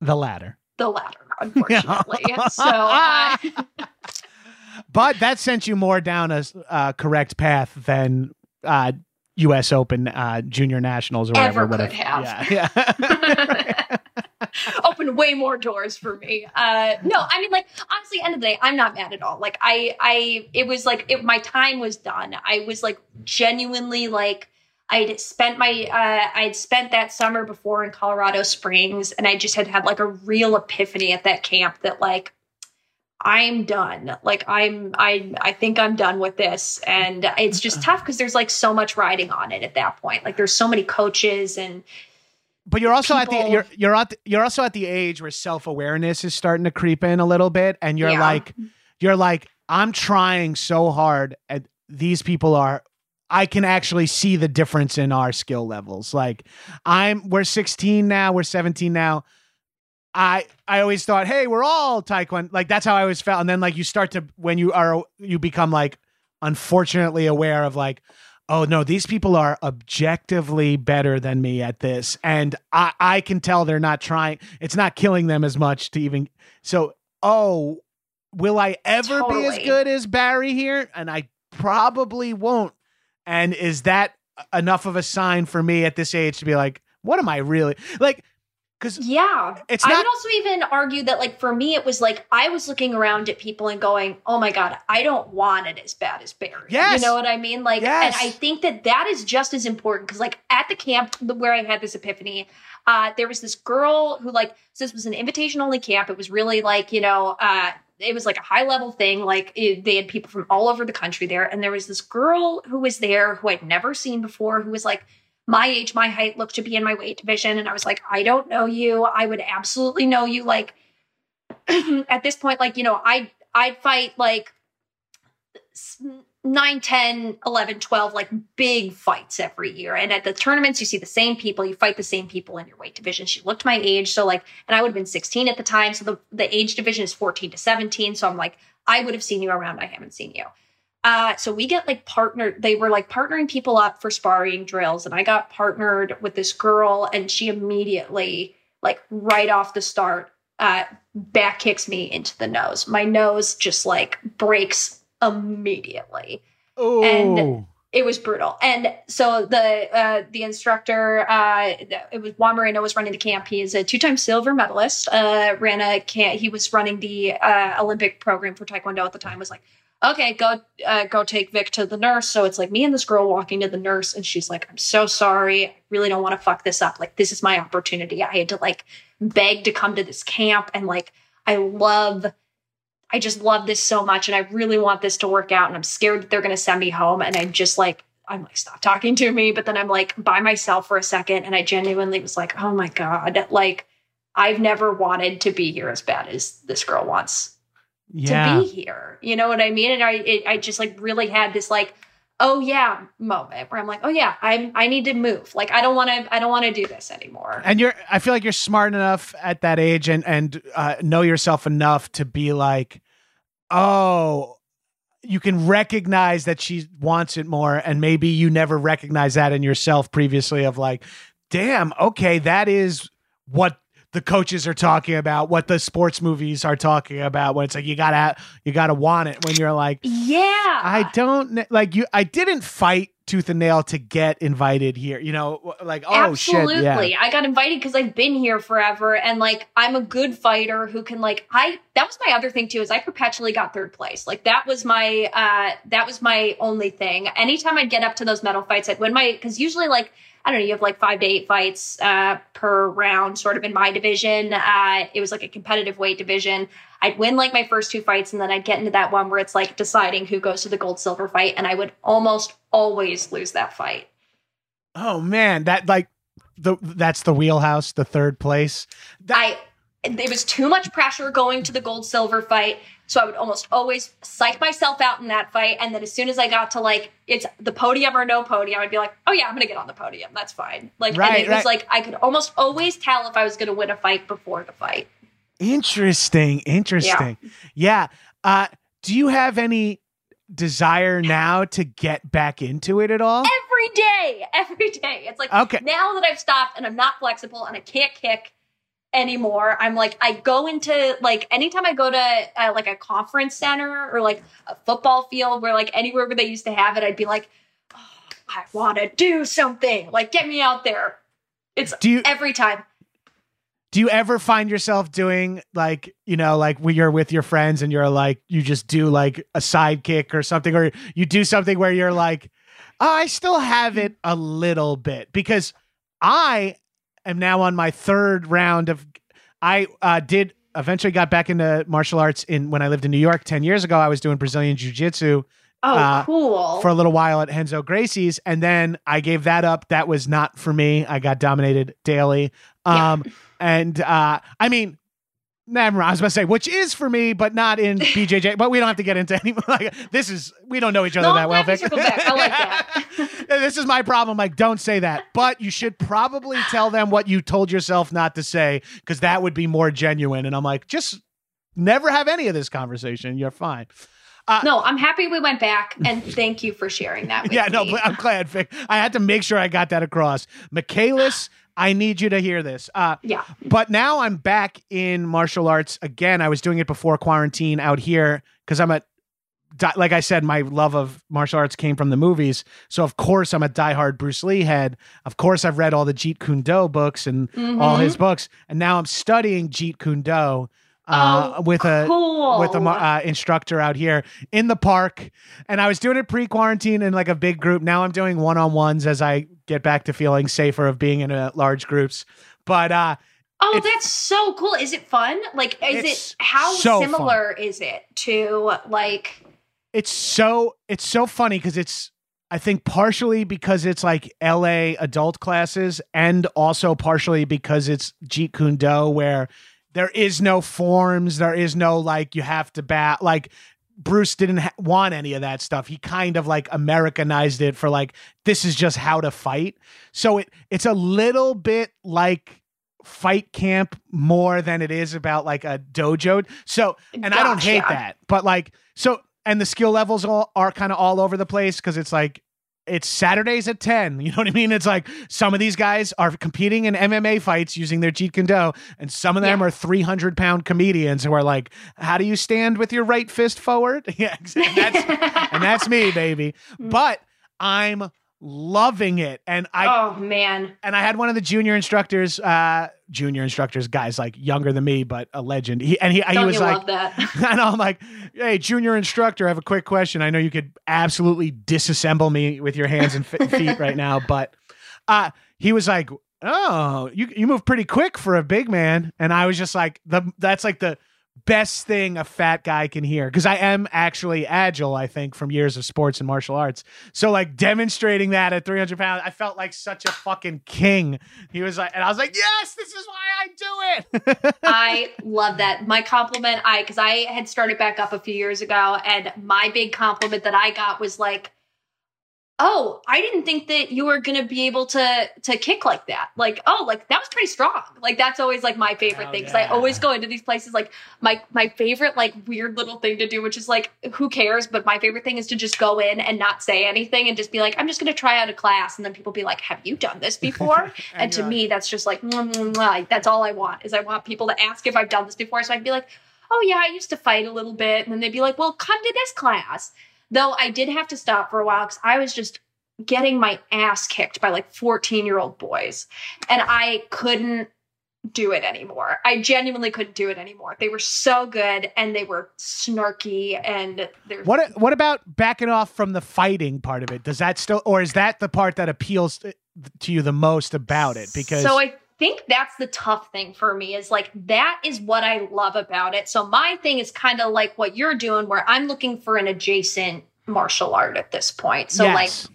The latter, the latter, unfortunately. so, uh, but that sent you more down a uh, correct path than uh, U.S. Open uh, Junior Nationals or whatever. Ever could have. Yeah, yeah. opened way more doors for me. Uh, no, I mean, like honestly, end of the day, I'm not mad at all. Like I, I, it was like it, my time was done. I was like genuinely like. I'd spent my uh, I'd spent that summer before in Colorado Springs, and I just had had like a real epiphany at that camp that like I'm done. Like I'm I I think I'm done with this, and it's just tough because there's like so much riding on it at that point. Like there's so many coaches and but you're also at the you're you're at the, you're also at the age where self awareness is starting to creep in a little bit, and you're Yeah. like you're like I'm trying so hard, and these people are. I can actually see the difference in our skill levels. Like I'm we're 16 now, we're 17 now. I I always thought, hey, we're all taekwondo. Like that's how I always felt. And then like you start to when you are you become like unfortunately aware of like, oh no, these people are objectively better than me at this. And I, I can tell they're not trying, it's not killing them as much to even so, oh, will I ever be as good as Barry here? And I probably won't. And is that enough of a sign for me at this age to be like, what am I really like? Because Yeah. It's I would also even argue that, like, for me, it was like I was looking around at people and going, oh my God, I don't want it as bad as Barry. Yes. You know what I mean? Like, Yes. and I think that that is just as important because, like, at the camp where I had this epiphany, uh, there was this girl who, like, so this was an invitation only camp. It was really like, you know, uh, it was like a high level thing. Like it, they had people from all over the country there. And there was this girl who was there who I'd never seen before who was like, my age, my height, looked to be in my weight division. And I was like, I don't know you. I would absolutely know you. Like at this point, like, you know, I I'd fight like s- 9, 10, 11, 12, like big fights every year. And at the tournaments, you see the same people, you fight the same people in your weight division. She looked my age. So like, and I would have been 16 at the time. So the, the age division is 14 to 17. So I'm like, I would have seen you around. I haven't seen you. Uh, so we get like partnered. They were like partnering people up for sparring drills, and I got partnered with this girl, and she immediately, like right off the start, uh, back kicks me into the nose. My nose just like breaks immediately. oh, And- It was brutal. And so the uh, the instructor, uh, it was Juan Moreno was running the camp. He is a two time silver medalist. Uh, ran a camp. He was running the uh, Olympic program for Taekwondo at the time. Was like, okay, go uh, go take Vic to the nurse. So it's like me and this girl walking to the nurse, and she's like, I'm so sorry. I really don't want to fuck this up. Like, this is my opportunity. I had to like beg to come to this camp, and like, I love. I just love this so much and I really want this to work out and I'm scared that they're going to send me home and I'm just like I'm like stop talking to me but then I'm like by myself for a second and I genuinely was like oh my god like I've never wanted to be here as bad as this girl wants Yeah. to be here. You know what I mean? And I it, I just like really had this like oh yeah moment where I'm like oh yeah I'm I need to move. Like I don't want to I don't want to do this anymore. and you're i feel like you're smart enough at that age and and uh, know yourself enough to be like oh you can recognize that she wants it more and maybe you never recognize that in yourself previously of like damn okay that is what the coaches are talking about what the sports movies are talking about when it's like you gotta you gotta want it when you're like yeah. I don't like you. I didn't fight tooth and nail to get invited here. You know, like oh Absolutely. shit, yeah. I got invited because I've been here forever and like I'm a good fighter who can like I that was my other thing too is I perpetually got third place. Like that was my uh that was my only thing. Anytime I'd get up to those medal fights, I'd win my because usually like I don't know, you have like five to eight fights uh per round, sort of in my division. Uh it was like a competitive weight division. I'd win like my first two fights and then I'd get into that one where it's like deciding who goes to the gold silver fight and I would almost always lose that fight. Oh man, that like the that's the wheelhouse, the third place. That, I it was too much pressure going to the gold silver fight, so I would almost always psych myself out in that fight, and then as soon as I got to like it's the podium or no podium, I'd be like, oh yeah, I'm gonna get on the podium. That's fine. Like and Right, it was like I could almost always tell if I was gonna win a fight before the fight. Interesting, interesting. Yeah. Uh, do you have any desire now to get back into it at all? Every day, every day. It's like Okay. now that I've stopped and I'm not flexible and I can't kick anymore i'm like i go into like anytime i go to uh, like a conference center or like a football field where like anywhere where they used to have it i'd be like oh, i want to do something like get me out there it's Do you every time do you ever find yourself doing like you know like when you're with your friends and you're like you just do like a sidekick or something or you do something where you're like oh, i still have it a little bit because i am now on my third round of i uh, did eventually got back into martial arts in when i lived in new york 10 years ago i was doing brazilian jiu-jitsu oh Uh, cool for a little while at Renzo Gracie's, and then I gave that up. That was not for me. I got dominated daily. Yeah. And uh, I mean. I was about to say, which is for me, but not in BJJ. But we don't have to get into any. Like this is we don't know each other No, that well. we Vic. I like that. this is my problem. Like, don't say that. But you should probably tell them what you told yourself not to say, because that would be more genuine. And I'm like, just never have any of this conversation. You're fine. no i'm happy we went back and thank you for sharing that with yeah, no, me. but I'm glad, Vic. I had to make sure I got that across. Michaelis, I need you to hear this. Uh, yeah but now I'm back in martial arts again. I was doing it before quarantine out here because I'm a, di- like I said, my love of martial arts came from the movies. So of course I'm a diehard Bruce Lee head. Of course I've read all the Jeet Kune Do books and all Mhm. his books, and now I'm studying Jeet Kune Do. Uh, Oh, with a cool. with a uh, instructor out here in the park, and I was doing it pre-quarantine in like a big group. Now I'm doing one-on-ones as I get back to feeling safer of being in uh, large groups. But uh, Oh, that's so cool. Is it fun? Like, is it how so similar is it to like? it's so it's so funny because it's I think partially because it's like LA adult classes, and also partially because it's Jeet Kune Do, where there is no forms, there is no like you have to bat like. Bruce didn't ha- want any of that stuff. He kind of like Americanized it for like this is just how to fight. So it it's a little bit like fight camp more than it is about like a dojo. So and I don't hate that, but like so and the skill levels all are kind of all over the place because it's like it's Saturdays at 10. You know what I mean? It's like some of these guys are competing in MMA fights using their Jeet Kune Do, and some of them Yeah. are 300 pound comedians who are like, How do you stand with your right fist forward? Yeah, exactly. That's, and that's me, baby. Mm. But I'm loving it. And I oh man. and I had one of the junior instructors, uh, junior instructors, guys like younger than me, but a legend. He and he, he Don't was like, that? and I'm like, hey, junior instructor, I have a quick question. I know you could absolutely disassemble me with your hands and f- feet right now, but uh, he was like, oh, you you move pretty quick for a big man, and I was just like, the that's like the best thing a fat guy can hear because I am actually agile. I think from years of sports and martial arts. So like demonstrating that at 300 pounds, I felt like such a fucking king. He was like, and I was like, yes, this is why I do it. I love that. My compliment, I because I had started back up a few years ago, and my big compliment that I got was like, "Oh, I didn't think that you were gonna be able to to kick like that. Like, oh, like that was pretty strong. Like that's always like my favorite Hell thing because I always go into these places like my my favorite like weird little thing to do, which is like who cares? But my favorite thing is to just go in and not say anything and just be like, I'm just gonna try out a class, and then people be like, Have you done this before? and to me that's just like mwah, mwah, mwah. that's all i want is i want people to ask if i've done this before so i can be like oh yeah i used to fight a little bit and then they'd be like well come to this class though i did have to stop for a while because i was just getting my ass kicked by like 14 year old boys and i couldn't do it anymore i genuinely couldn't do it anymore they were so good and they were snarky and they're What what about backing off from the fighting part of it? Does that still, or is that the part that appeals to, to you the most about it? Because so I think that's the tough thing for me is like that is what I love about it. So my thing is kind of like what you're doing, where I'm looking for an adjacent martial art at this point. So like yes.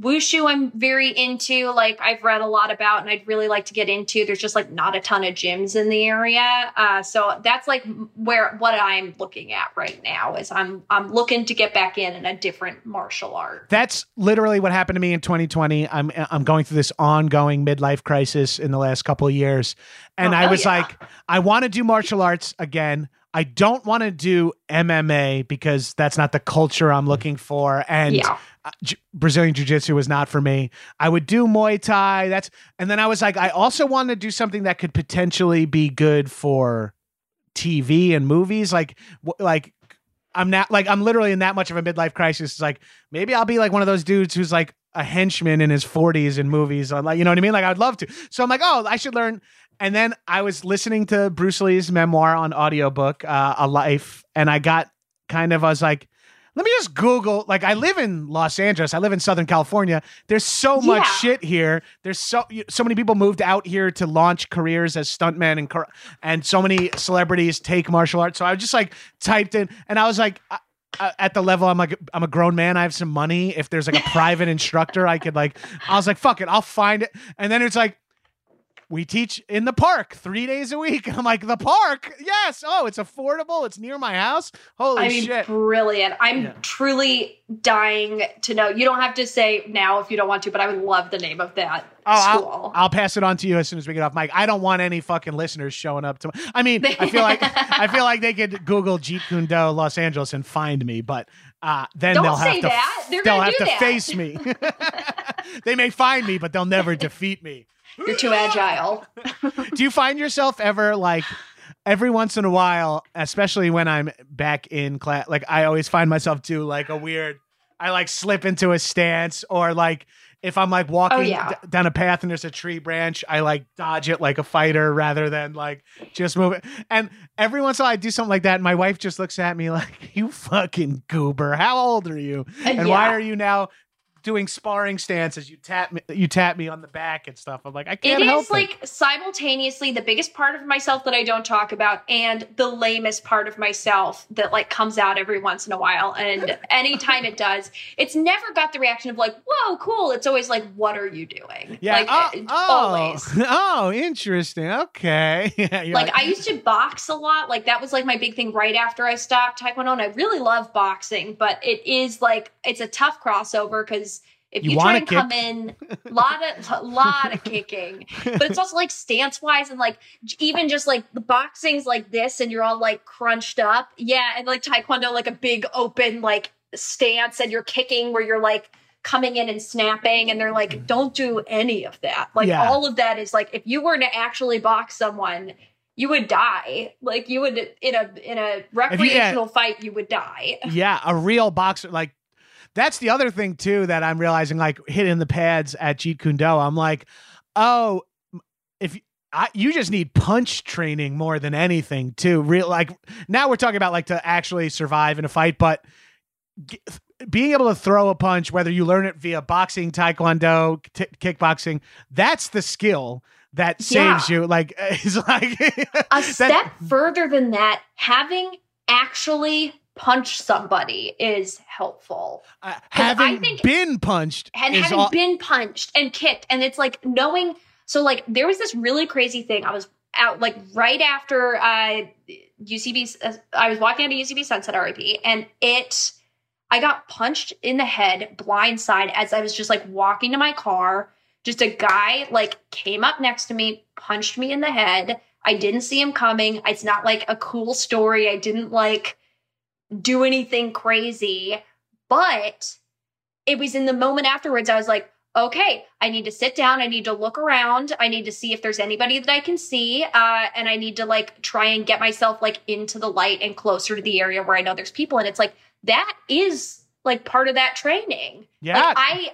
Wushu, I'm very into. Like I've read a lot about, and I'd really like to get into. There's just like not a ton of gyms in the area, uh, so that's like where what I'm looking at right now is I'm I'm looking to get back in in a different martial art. That's literally what happened to me in 2020. I'm I'm going through this ongoing midlife crisis in the last couple of years, and Oh, I was yeah. like, I want to do martial arts again. I don't want to do MMA because that's not the culture I'm looking for, and yeah, Brazilian Jiu Jitsu was not for me. I would do Muay Thai. That's and then I was like, I also want to do something that could potentially be good for TV and movies. Like, like I'm not like I'm literally in that much of a midlife crisis. It's like maybe I'll be like one of those dudes who's like a henchman in his 40s in movies. I'm like, you know what I mean? Like I'd love to. So I'm like, oh, I should learn. And then I was listening to Bruce Lee's memoir on audiobook, uh, A Life, and I got kind of I was like, let me just Google. Like I live in Los Angeles. I live in Southern California. There's so much Yeah. shit here. There's so so many people moved out here to launch careers as stuntmen and and so many celebrities take martial arts. So I just like typed in and I was like uh, at the level I'm like I'm a grown man. I have some money. If there's like a private instructor, I could like I was like fuck it, I'll find it. And then it's like we teach in the park three days a week. I'm like, the park? Yes. Oh, it's affordable. It's near my house. Holy I mean, shit. brilliant. I'm Yeah. truly dying to know. You don't have to say now if you don't want to, but I would love the name of that Oh, school. I'll, I'll pass it on to you as soon as we get off mic. I don't want any fucking listeners showing up to. I mean, I feel like I feel like they could Google Jeet Kune Do Los Angeles and find me, but uh, then Don't they'll have to that. They're they'll have to that. face me. they may find me, but they'll never defeat me. You're too agile. Do you find yourself ever like every once in a while, especially when I'm back in class, like I always find myself do like a weird, I like slip into a stance or like if I'm like oh, walking Oh, yeah. d- down a path and there's a tree branch, I like dodge it like a fighter rather than like just move it. And every once in a while I do something like that. And my wife just looks at me like, you fucking goober. How old are you? Uh, and why are you now doing sparring stances? You tap me, you tap me on the back and stuff. I'm like, I can't It help is like simultaneously the biggest part of myself that I don't talk about and the lamest part of myself that like comes out every once in a while. And anytime it does, it's never got the reaction of like, whoa, cool. It's always like, what are you doing? Yeah. Like, oh, oh, always. Oh, interesting. Okay. Yeah, you're like I used to box a lot. Like that was like my big thing right after I stopped Taekwondo. And I really love boxing, but it is like it's a tough crossover because if You you, try and kick? come in, lot of lot of kicking, but it's also like stance wise and like even just like the boxing's like this, and you're all like crunched up, yeah, and like Taekwondo like a big open like stance, and you're kicking where you're like coming in and snapping and they're like don't do any of that. Like Yeah. all of that is like if you were to actually box someone you would die. Like you would in a in a recreational fight you would die. Yeah, a real boxer like That's the other thing too that I'm realizing, like hitting the pads at Jeet Kune Do. I'm like, oh, if I, you just need punch training more than anything too. Real like now we're talking about like to actually survive in a fight, but g- being able to throw a punch, whether you learn it via boxing, taekwondo, t- kickboxing, that's the skill that saves you. Like it's like a that- step further than that, having actually punched somebody is helpful. uh, 'Cause I having think- been punched and having all, been punched and kicked and it's like knowing so like there was this really crazy thing. I was out like right after uh ucb uh, i was walking out of ucb sunset rip and it i got punched in the head blindside as i was just like walking to my car. Just a guy like came up next to me punched me in the head. I didn't see him coming. It's not like a cool story. I didn't like do anything crazy but it was in the moment afterwards i was like okay i need to sit down i need to look around i need to see if there's anybody that i can see uh, and i need to like try and get myself like into the light and closer to the area where i know there's people and it's like that is like part of that training yeah. like i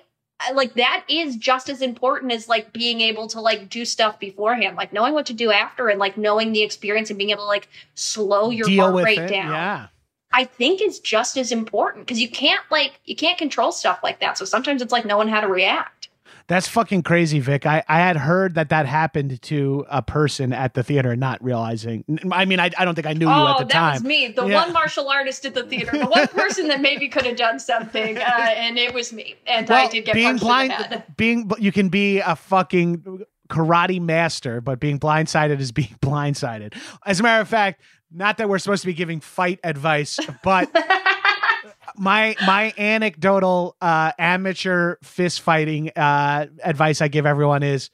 like that is just as important as like being able to like do stuff beforehand like knowing what to do after and like knowing the experience and being able to like slow your deal heart rate it. down Yeah. I think is just as important because you can't like you can't control stuff like that. So sometimes it's like knowing how to react. That's fucking crazy, Vic. I, I had heard that that happened to a person at the theater, not realizing. I mean, I, I don't think I knew you at oh, the that time. was me, the Yeah. one martial artist at the theater, the one person that maybe could have done something, uh, and it was me. And I did get being blind, in the head. being you can be a fucking karate master, but being blindsided is being blindsided. As a matter of fact, not that we're supposed to be giving fight advice, but my my anecdotal uh, amateur fist fighting uh, advice I give everyone is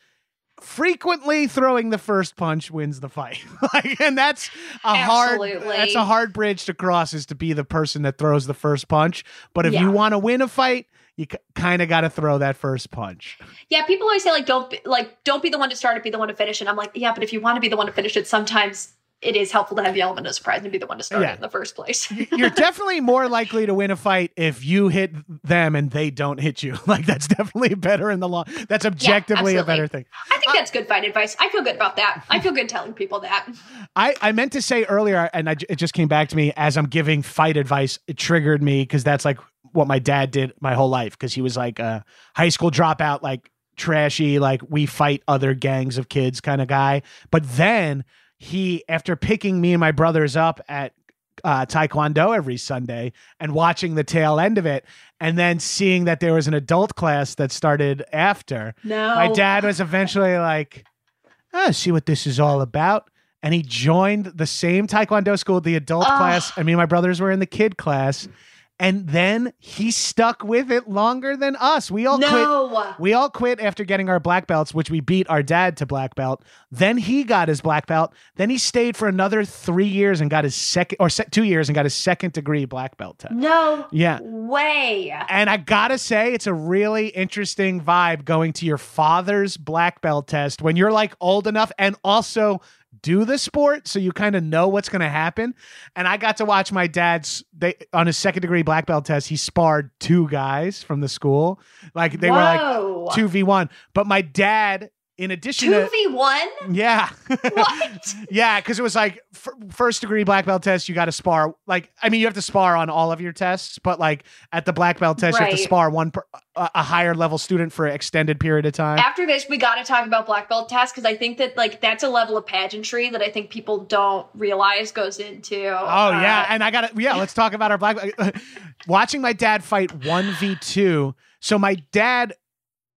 frequently throwing the first punch wins the fight. like, and that's a Absolutely. hard that's a hard bridge to cross is to be the person that throws the first punch. But if Yeah. you want to win a fight, you kind of got to throw that first punch. yeah, people always say like don't be, like don't be the one to start it, be the one to finish it. And I'm like, yeah, but if you want to be the one to finish it, sometimes it is helpful to have the element of surprise and be the one to start Yeah. it in the first place. You're definitely more likely to win a fight if you hit them and they don't hit you. Like that's definitely better in the long. That's objectively a better thing. I think uh, that's good fight advice. I feel good about that. I feel good telling people that. I, I meant to say earlier, and I, it just came back to me as I'm giving fight advice. It triggered me because that's like what my dad did my whole life because he was like a high school dropout, like trashy, like we fight other gangs of kids kind of guy. But then he, after picking me and my brothers up at uh, Taekwondo every Sunday and watching the tail end of it, and then seeing that there was an adult class that started after, No. my dad was eventually like, oh, see what this is all about. And he joined the same Taekwondo school, the adult Ugh. class. And me and my brothers were in the kid class. And then he stuck with it longer than us. We all quit. We all quit after getting our black belts, which we beat our dad to black belt. Then he got his black belt. Then he stayed for another three years and got his second, or two years and got his second degree black belt test. No Yeah. way. And I gotta say, it's a really interesting vibe going to your father's black belt test when you're like old enough and also do the sport so you kind of know what's going to happen. And I got to watch my dad's they on his second degree black belt test, he sparred two guys from the school. Like they were like 2v1. But my dad, in addition Two to v one. yeah. What? yeah, because it was like f- first degree black belt test, you got to spar. Like, I mean, you have to spar on all of your tests, but like at the black belt test, you have to spar one per, a, a higher level student for an extended period of time. After this, we got to talk about black belt tasks because I think that like that's a level of pageantry that I think people don't realize goes into. Oh uh, yeah, and I got to yeah. Let's talk about our black. Watching my dad fight one v two. So my dad,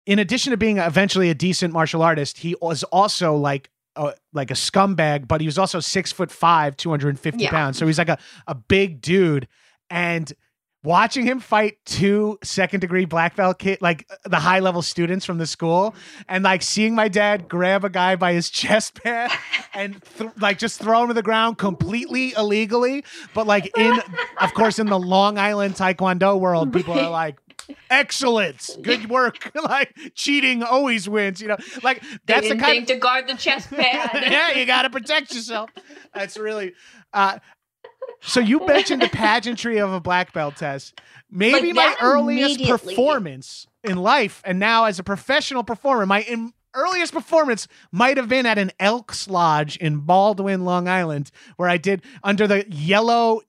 in addition to being eventually a decent martial artist, he was also like. A, like a scumbag, but he was also six foot five, 250 Yeah. pounds. So he's like a, a big dude. And watching him fight two second degree black belt kid, like uh, the high level students from the school, and like seeing my dad grab a guy by his chest pad and th- like just throw him to the ground completely illegally. But like in, of course, in the Long Island Taekwondo world, people are like, excellence, good work. like cheating always wins, you know, like that's the kind think to guard the chest pad. yeah, you got to protect yourself. That's really, uh, So you mentioned the pageantry of a black belt test. Maybe Like my earliest performance in life, and now as a professional performer, my in- earliest performance might have been at an Elks Lodge in Baldwin, Long Island, where I did under the yellow.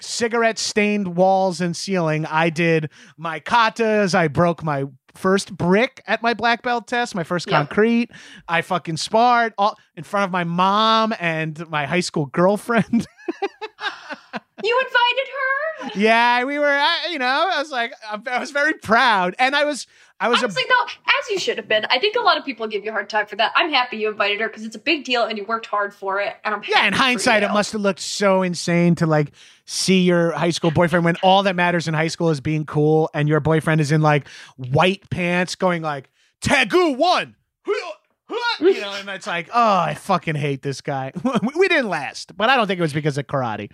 Cigarette stained walls and ceiling. I did my katas. I broke my first brick at my black belt test, my first concrete. I fucking sparred all in front of my mom and my high school girlfriend. You invited her? yeah, we were, I, you know, I was like, I was very proud, and I was, I was a Honestly, though, as you should have been. I think a lot of people give you a hard time for that. I'm happy you invited her because it's a big deal and you worked hard for it. And I'm Yeah, in hindsight, it must have looked so insane to like see your high school boyfriend when all that matters in high school is being cool, and your boyfriend is in like white pants going like Tagoo one, you know, and it's like, oh, I fucking hate this guy. We- we didn't last, but I don't think it was because of karate.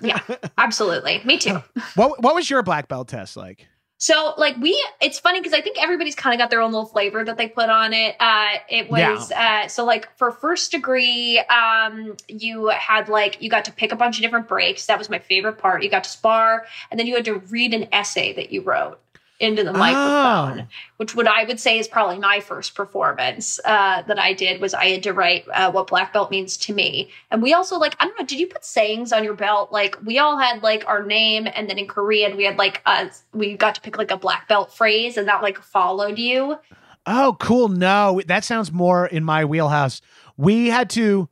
Yeah, absolutely. Me too. What what was your black belt test like? So, like, we, it's funny because I think everybody's kind of got their own little flavor that they put on it. Uh, it was, uh, so like for first degree, um, you had like, you got to pick a bunch of different breaks. That was my favorite part. You got to spar, and then you had to read an essay that you wrote into the microphone, Oh. which what I would say is probably my first performance uh, that I did was I had to write uh, what black belt means to me. And we also like, I don't know, did you put sayings on your belt? Like we all had like our name and then in Korean we had like uh we got to pick like a black belt phrase and that like followed you. Oh, cool. No, that sounds more in my wheelhouse. We had to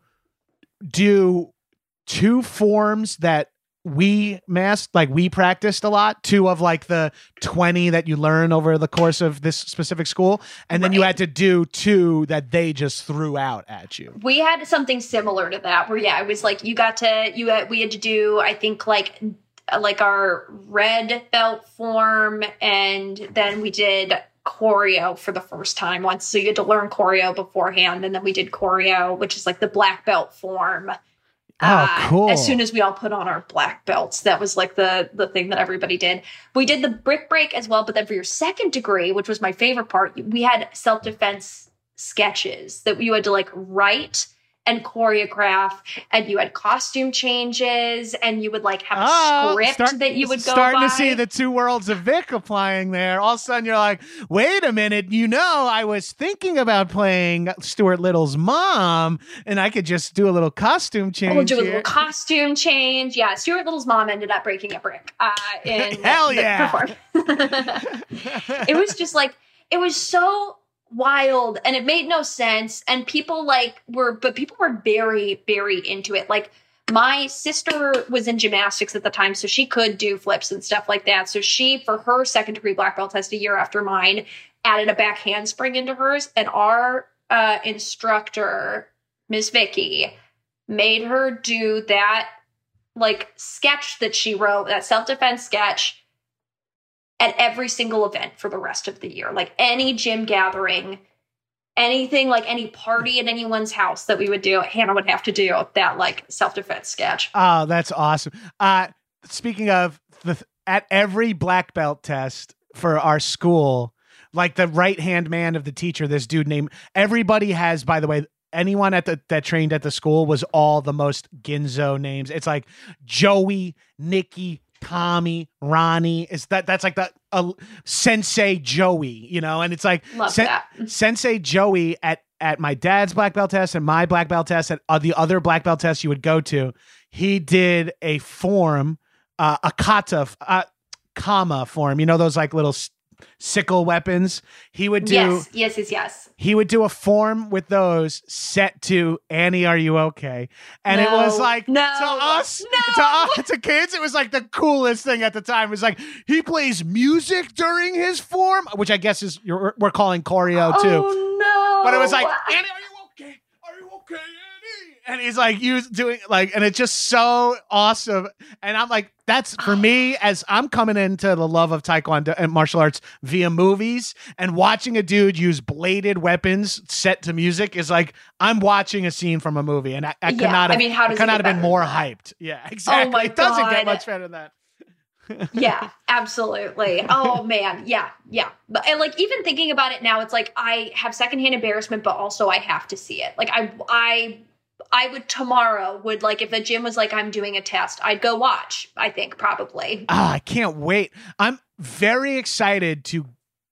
do two forms that we masked, like we practiced a lot, two of like the 20 that you learn over the course of this specific school. And then you had to do two that they just threw out at you. We had something similar to that where yeah, it was like you got to you had, we had to do I think like like our red belt form and then we did choreo for the first time once so you had to learn choreo beforehand and then we did choreo which is like the black belt form Oh, uh, cool. As soon as we all put on our black belts, that was like the the thing that everybody did. We did the brick break as well, but then for your second degree, which was my favorite part, we had self defense sketches that you had to like write and choreograph, and you had costume changes, and you would like have a Oh, script start- that you would go starting by. to see the two worlds of Vic applying there. All of a sudden, you're like, "Wait a minute! You know, I was thinking about playing Stuart Little's mom, and I could just do a little costume change." We'll do a here." little costume change. Yeah, Stuart Little's mom ended up breaking a brick. Uh, in Hell yeah. it was just like it was so wild and it made no sense and people like were but people were very very into it. Like my sister was in gymnastics at the time so she could do flips and stuff like that. So she for her second degree black belt test a year after mine added a back handspring into hers and our uh, instructor ms vicky made her do that like sketch that she wrote that self-defense sketch at every single event for the rest of the year. Like any gym gathering, anything like any party at anyone's house that we would do, Hannah would have to do that like self defense sketch. Oh, that's awesome. Uh, speaking of the at every black belt test for our school, like the right hand man of the teacher, this dude named everybody has, by the way, anyone at the that trained at the school was all the most Ginzo names. It's like Joey, Nikki, Tommy, Ronnie. Is that that's like the uh, Sensei Joey, you know? And it's like Sen-. Sensei Joey at at my dad's black belt test and my black belt test and uh, the other black belt test you would go to, he did a form, uh, a kata, uh, kama form. You know those like little sickle weapons. He would do. yes, yes, yes, yes. He would do a form with those set to Annie, are you okay? And it was like No. to us, No. to us, to kids, it was like the coolest thing at the time. It was like he plays music during his form, which I guess is you're, we're calling choreo too. Oh no! But it was like, Annie, are you okay? Are you okay? And he's like, you doing like, and it's just so awesome. And I'm like, that's for me as I'm coming into the love of Taekwondo and martial arts via movies and watching a dude use bladed weapons set to music is like I'm watching a scene from a movie, and I, I could Yeah, not have, I mean, how does could it not have been more hyped. Yeah, oh exactly. oh my it doesn't get much better than that. yeah, absolutely. Oh man, yeah, yeah. But and like even thinking about it now, it's like I have secondhand embarrassment, but also I have to see it. Like I, I, I would tomorrow would like if the gym was like I'm doing a test, I'd go watch. I think probably. Ah, I can't wait. I'm very excited to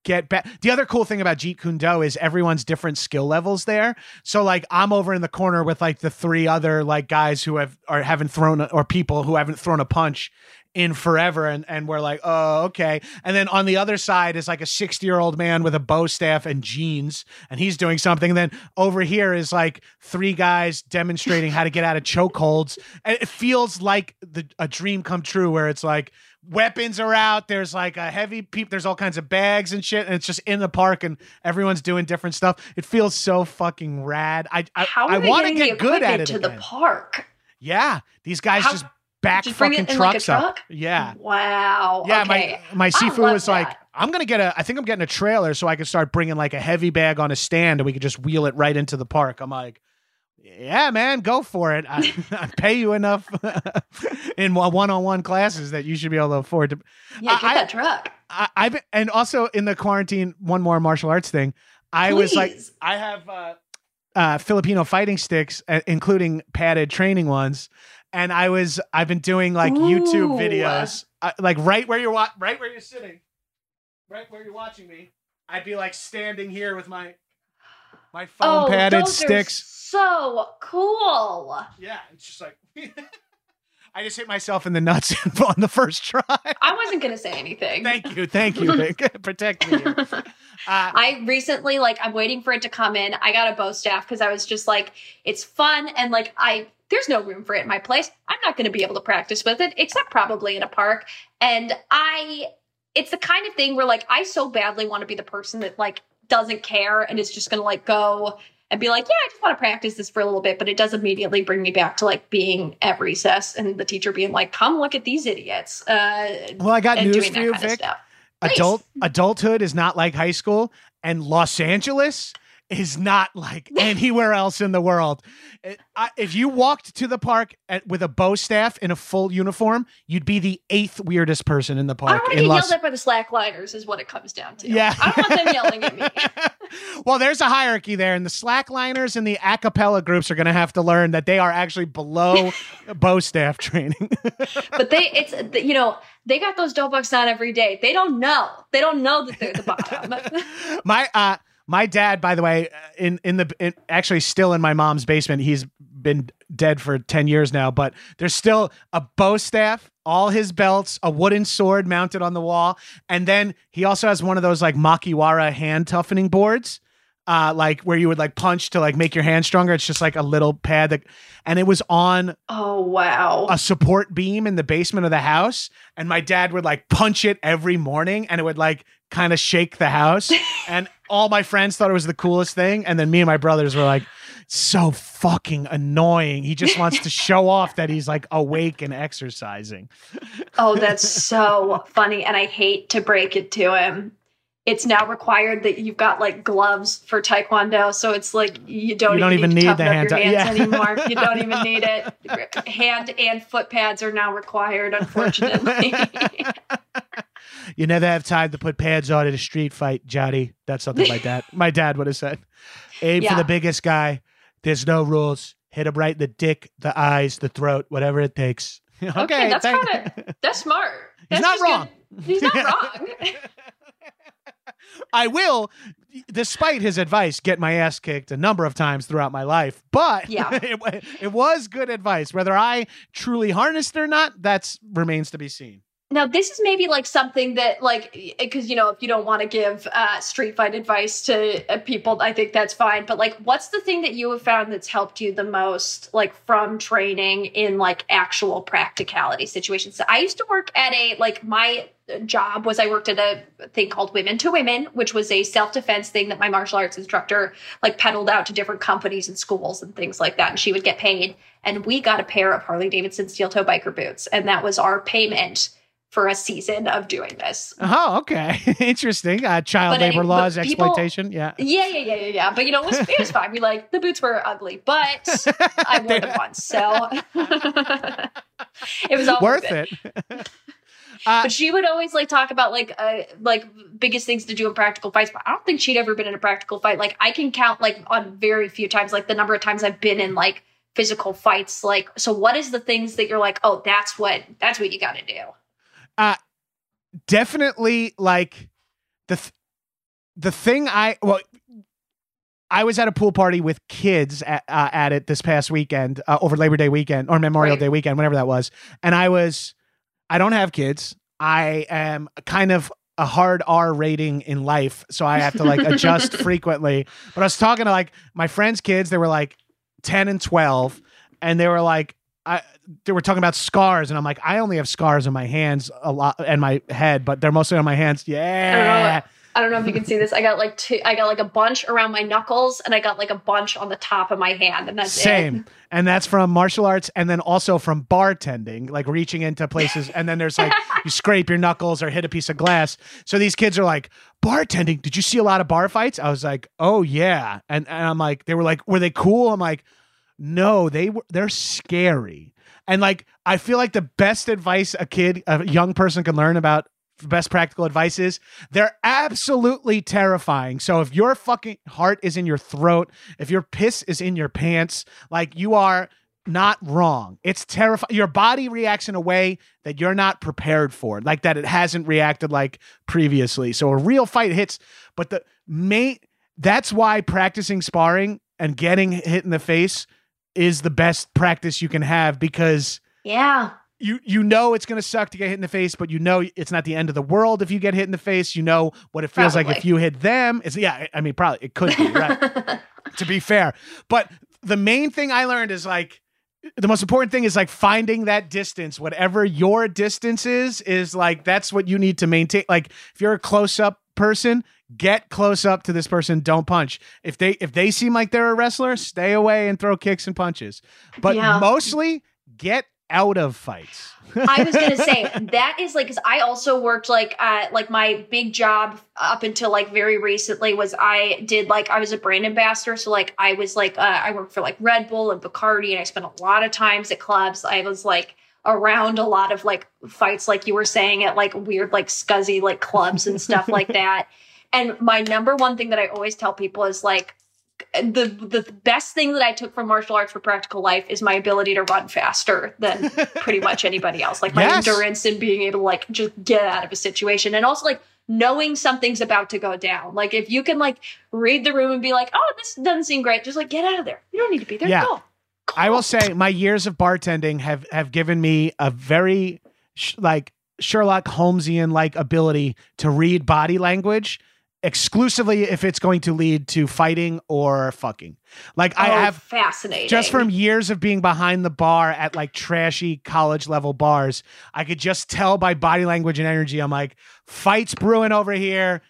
get back. The other cool thing about Jeet Kune Do is everyone's different skill levels there. So like I'm over in the corner with like the three other like guys who have or haven't thrown or people who haven't thrown a punch in forever and and we're like oh okay. And then on the other side is like a 60 year old man with a bow staff and jeans and he's doing something. And then over here is like three guys demonstrating how to get out of chokeholds. And it feels like the a dream come true where it's like weapons are out there's like a heavy peep there's all kinds of bags and shit and it's just in the park and everyone's doing different stuff. It feels so fucking rad. I i, I want to get good at it to again. the park? yeah these guys How- just back fucking in like a trucks up yeah Wow. yeah, okay. my my Sifu was like. I'm gonna get a. I think I'm getting a trailer so I can start bringing like a heavy bag on a stand and we could just wheel it right into the park. I'm like, yeah, man, go for it. I, I pay you enough in one-on-one classes that you should be able to afford to. yeah, get I- that truck. I, I've and also in the quarantine, one more martial arts thing. I was like, I have uh, uh, Filipino fighting sticks, uh, including padded training ones, and I was I've been doing like YouTube videos, uh, like right where you're wa- right where you're sitting, right where you're watching me. I'd be like standing here with my my foam oh, padded sticks. So cool. Yeah, it's just like I just hit myself in the nuts on the first try. I wasn't gonna say anything. thank you, thank you, protect me. Uh, I recently, like, I'm waiting for it to come in. I got a bow staff because I was just like, it's fun and like I there's no room for it in my place. I'm not going to be able to practice with it except probably in a park. And I, it's the kind of thing where like I so badly want to be the person that like doesn't care and is just going to like go and be like, yeah, I just want to practice this for a little bit, but it does immediately bring me back to like being at recess and the teacher being like, come look at these idiots. Uh, well, I got news for you, Vic. adult adulthood is not like high school and los angeles is not like anywhere else in the world It- I- if you walked to the park at, with a bow staff in a full uniform you'd be the eighth weirdest person in the I park don't want to los yelled at by the slackliners, is what it comes down to. yeah I don't want them yelling at me. well there's a hierarchy there and the slackliners and the a cappella groups are going to have to learn that they are actually below bow staff training But they, it's you know, they got those dope bucks on every day. They don't know. They don't know that they're the bottom. my uh my dad by the way uh, in in the in, actually still in my mom's basement. He's been dead for 10 years now but there's still a bow staff all his belts a wooden sword mounted on the wall. And then he also has one of those like makiwara hand toughening boards uh like where you would like punch to like make your hand stronger. It's just like a little pad that and it was on oh wow. a support beam in the basement of the house. And my dad would like punch it every morning and it would like kind of shake the house. And all my friends thought it was the coolest thing and then me and my brothers were like so fucking annoying he just wants to show off that he's like awake and exercising Oh, that's so funny. And I hate to break it to him. It's now required that you've got like gloves for taekwondo, so it's like you don't, You don't even to need the hand hands yeah. anymore. You don't even need it. Hand and foot pads are now required, unfortunately. you never have time to put pads on in a street fight johnny that's something my dad my dad would have said aim for the biggest guy there's no rules hit him right in the dick the eyes the throat whatever it takes okay, Okay, that's kinda- That's smart. He's That's not wrong. good- He's not wrong. I will, despite his advice, get my ass kicked a number of times throughout my life. But Yeah. it, it was good advice. Whether I truly harnessed it or not, that remains to be seen. Now, this is maybe like something that, like, because you know, if you don't want to give uh, street fight advice to uh, people, I think that's fine. But like, what's the thing that you have found that's helped you the most, like, from training in like actual practicality situations? So I used to work at a like my job was I worked at a thing called Women to Women, which was a self defense thing that my martial arts instructor like peddled out to different companies and schools and things like that, and she would get paid. And we got a pair of Harley Davidson steel toe biker boots, and that was our payment for a season of doing this. Oh, okay, interesting. Uh, child But labor laws, people- exploitation. Yeah, Yeah, yeah, yeah, yeah, yeah. But you know, it was, it was fine. We like the boots were ugly, but I wore them once, so it was all worth it. Uh, But she would always like talk about like uh, like biggest things to do in practical fights. But I don't think she'd ever been in a practical fight. Like I can count like on very few times, like the number of times I've been in like physical fights like so what is the things that you're like oh that's what that's what you got to do uh definitely like the th- the thing i well I was at a pool party with kids at, uh, at it this past weekend uh, over Labor Day weekend or Memorial Right. Day weekend, whenever that was. And I was, I don't have kids. I am kind of a hard R rating in life, so I have to like adjust frequently. But I was talking to like my friends' kids. They were like ten and twelve, and they were like, I they were talking about scars, and I'm like, I only have scars on my hands a lot and my head, but they're mostly on my hands. Yeah. I don't know if you can see this. I got like two. I got like a bunch around my knuckles, and I got like a bunch on the top of my hand, and that's it. Same. it. And that's from martial arts and then also from bartending, like reaching into places. And then there's like, you scrape your knuckles or hit a piece of glass. So these kids are like, bartending, did you see a lot of bar fights? I was like, oh, yeah. And, and I'm like, they were like, were they cool? I'm like, no, they were, they're scary. And like, I feel like the best advice a kid, a young person can learn about best practical advice is they're absolutely terrifying. So if your fucking heart is in your throat, if your piss is in your pants, like you are not wrong. It's terrifying. Your body reacts in a way that you're not prepared for, like that it hasn't reacted like previously. So a real fight hits, but the mate that's why practicing sparring and getting hit in the face is the best practice you can have because Yeah. You you know it's going to suck to get hit in the face, but you know it's not the end of the world if you get hit in the face. You know what it feels like if you hit them. It's yeah, I mean probably it could be right to be fair. But the main thing I learned is like the most important thing is like finding that distance, whatever your distance is, is like that's what you need to maintain. Like if you're a close up person, get close up to this person. Don't punch. If they if they seem like they're a wrestler, stay away and throw kicks and punches. But Yeah. mostly get out of fights. I was gonna say that is like because I also worked like uh like my big job up until like very recently was I did like I was a brand ambassador. So like I was like uh, I worked for like Red Bull and Bacardi and I spent a lot of times at clubs. I was like around a lot of like fights like you were saying at like weird like scuzzy like clubs and stuff like that. And my number one thing that I always tell people is like the the best thing that I took from martial arts for practical life is my ability to run faster than pretty much anybody else. Like my Yes. endurance and being able to like just get out of a situation and also like knowing something's about to go down. Like if you can like read the room and be like, oh, this doesn't seem great, just like get out of there. You don't need to be there. Yeah. Go. Go. I will say my years of bartending have have given me a very sh- like Sherlock Holmesian like ability to read body language exclusively if it's going to lead to fighting or fucking. Like I Oh, have fascinating. just from years of being behind the bar at like trashy college level bars, I could just tell by body language and energy. I'm like, fights brewing over here.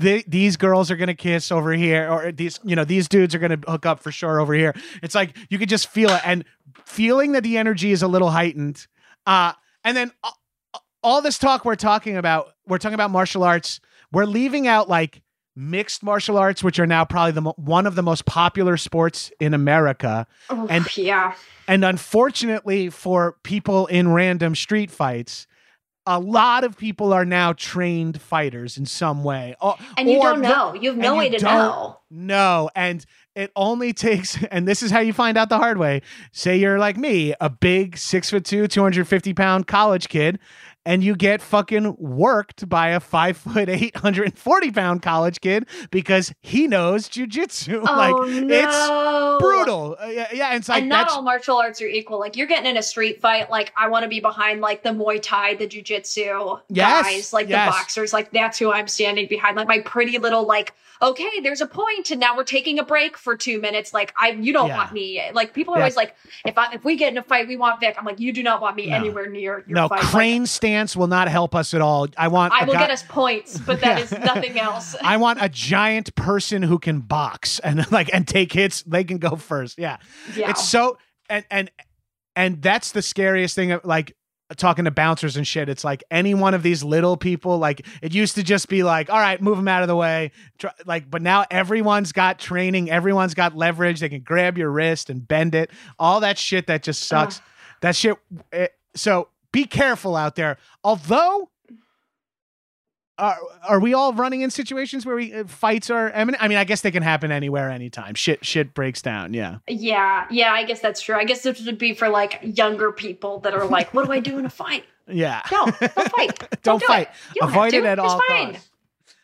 Th- these girls are gonna kiss over here, or these, you know, these dudes are gonna hook up for sure over here. It's like you could just feel it, and feeling that the energy is a little heightened. Uh, and then a- all this talk we're talking about, we're talking about martial arts. We're leaving out like mixed martial arts, which are now probably the mo- one of the most popular sports in America. Oof, and- yeah. And unfortunately for people in random street fights, a lot of people are now trained fighters in some way. Or- And you don't know. You have no way to know. No, and it only takes, and this is how you find out the hard way. Say you're like me, a big six foot two, 250 pound college kid, and you get fucking worked by a five foot eight hundred and forty pound college kid because he knows jujitsu. Oh like, no. it's brutal. Uh, yeah, yeah, it's like and not all martial arts are equal. Like you're getting in a street fight, like I want to be behind like the Muay Thai, the Jiu-Jitsu Yes, guys, like yes. the boxers. Like that's who I'm standing behind. Like my pretty little like, okay, there's a point, and now we're taking a break for two minutes. Like I, you don't Yeah. want me. Like people are Yeah. always like, if I if we get in a fight, we want Vic. I'm like, you do not want me No. anywhere near your no fight. Like, crane will not help us at all. I want I will guy- get us points, but that is nothing else. I want a giant person who can box and like and take hits. They can go first. Yeah. yeah. It's so and and and that's the scariest thing like talking to bouncers and shit. It's like any one of these little people, like it used to just be like, all right, move them out of the way. Try, like, but now everyone's got training, everyone's got leverage. They can grab your wrist and bend it. All that shit that just sucks. That shit. It, so be careful out there. Although are, are we all running in situations where we uh, fights are imminent? I mean, I guess they can happen anywhere, anytime. Shit, shit breaks down. Yeah. Yeah, yeah, I guess that's true. I guess this would be for like younger people that are like, "What do I do in a fight?" Yeah. No, don't fight. Don't, Don't do fight. it. Avoid have it at It's all fine. costs.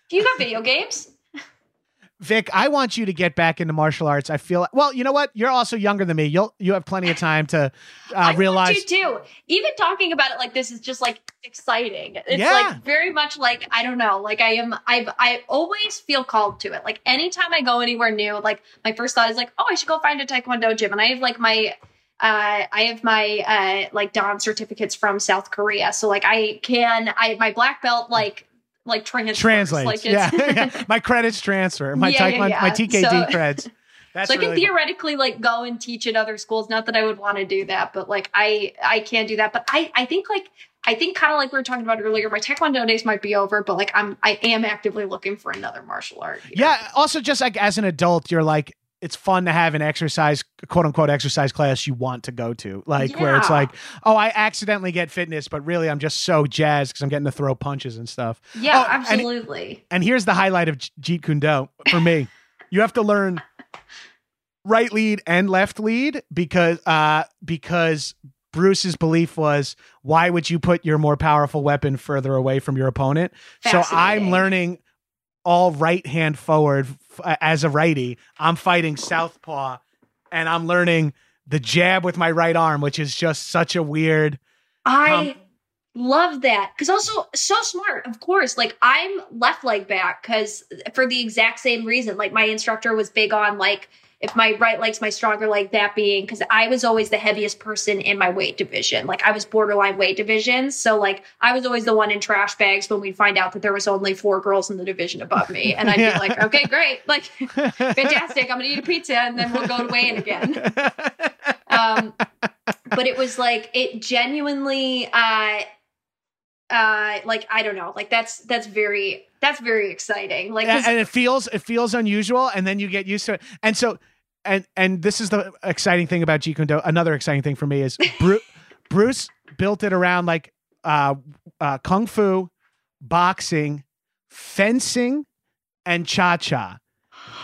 Do you got video games? Vic, I want you to get back into martial arts. I feel well. You know what? You're also younger than me. You'll you have plenty of time to uh, I realize. you too. Even talking about it like this is just like exciting. It's Yeah. like very much like I don't know. Like I am. I've I always feel called to it. Like anytime I go anywhere new, like my first thought is like, oh, I should go find a taekwondo gym, and I have like my. Uh, I have my uh, like Dan certificates from South Korea, so like I can I my black belt like like transfers. translates. Like yeah, yeah. My credits transfer. My Yeah, yeah, taekwondo, yeah. my TKD So- creds. That's so I can really cool. theoretically like go and teach at other schools. Not that I would want to do that, but like I I can't do that. But I I think like I think kind of like we were talking about earlier, my taekwondo days might be over, but like I'm I am actively looking for another martial art. here. Yeah. Also, just like as an adult, you're like, it's fun to have an exercise, quote unquote, exercise class you want to go to. Like where it's like, oh, I accidentally get fitness, but really I'm just so jazzed because I'm getting to throw punches and stuff. yeah, Oh, absolutely. And here's the highlight of Jeet Kune Do for me. you have to learn right lead and left lead because uh because Bruce's belief was why would you put your more powerful weapon further away from your opponent? So I'm learning all right hand forward as a righty. I'm fighting southpaw and I'm learning the jab with my right arm, which is just such a weird I love that because also so smart. Of course, like I'm left leg back because for the exact same reason. Like my instructor was big on like if my right leg's my stronger leg, that being because I was always the heaviest person in my weight division. Like I was borderline weight division, so like I was always the one in trash bags when we'd find out that there was only four girls in the division above me, and I'd Yeah. be like, okay, great, like fantastic. I'm gonna eat a pizza and then we'll go to weigh in again. Um but it was like it genuinely uh uh like i don't know. Like that's that's very that's very exciting. Like and it feels it feels unusual and then you get used to it. And so and and this is the exciting thing about Jeet Kune Do another exciting thing for me is Bruce, Bruce built it around like uh, uh kung fu boxing fencing and cha-cha.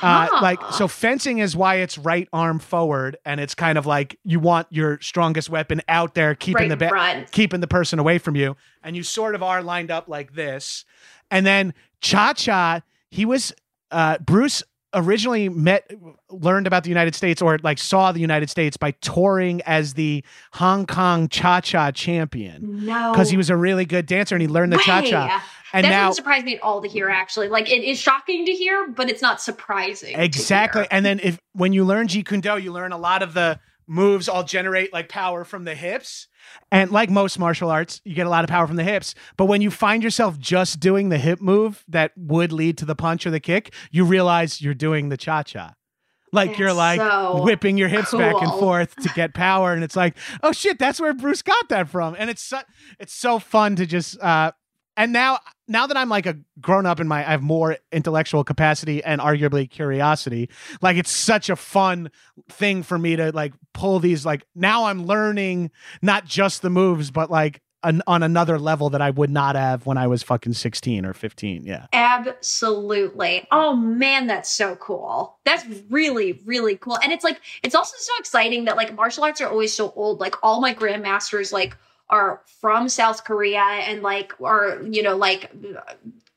Uh, Huh. like so fencing is why it's right arm forward and it's kind of like you want your strongest weapon out there keeping right the ba- keeping the person away from you and you sort of are lined up like this. And then cha-cha he was uh bruce originally met learned about the united states or like saw the united states by touring as the hong kong cha-cha champion. No. Because he was a really good dancer and he learned the cha-cha. And that now doesn't surprise me at all to hear actually. Like it is shocking to hear but it's not surprising Exactly. And then if when you learn Jeet Kune Do, you learn a lot of the moves all generate like power from the hips. And like most martial arts, you get a lot of power from the hips. But when you find yourself just doing the hip move that would lead to the punch or the kick, you realize you're doing the cha-cha. Like you're like so whipping your hips back and forth to get power, and it's like, oh shit, that's where Bruce got that from, and it's so, it's so fun to just uh, and now now that I'm like a grown up in my I have more intellectual capacity and arguably curiosity, like it's such a fun thing for me to like pull these like now I'm learning not just the moves but like an, on another level that I would not have when I was fucking 16 or 15. Yeah. Absolutely. Oh man, that's so cool. That's really, really cool. And it's like, it's also so exciting that like martial arts are always so old. Like all my grandmasters, like, are from South Korea and like are, you know, like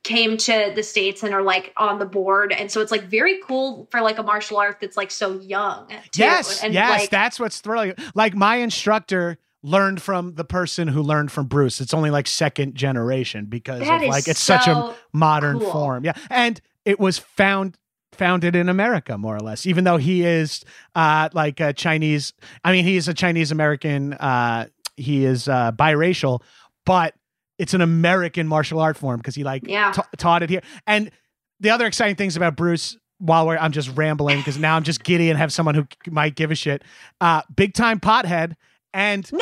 came to the States and are like on the board. And so it's like very cool for like a martial art that's like so young. Too. Yes, And yes, like, that's what's thrilling. Like my instructor learned from the person who learned from Bruce. It's only like second generation because of like it's such a modern cool. form. Yeah. And it was found founded in America more or less, even though he is uh like a Chinese I mean he is a Chinese American uh he is uh biracial, but it's an American martial art form because he like Yeah. ta- taught it here. And the other exciting things about Bruce while we're I'm just rambling because now I'm just giddy and have someone who might give a shit. Uh big time pothead and No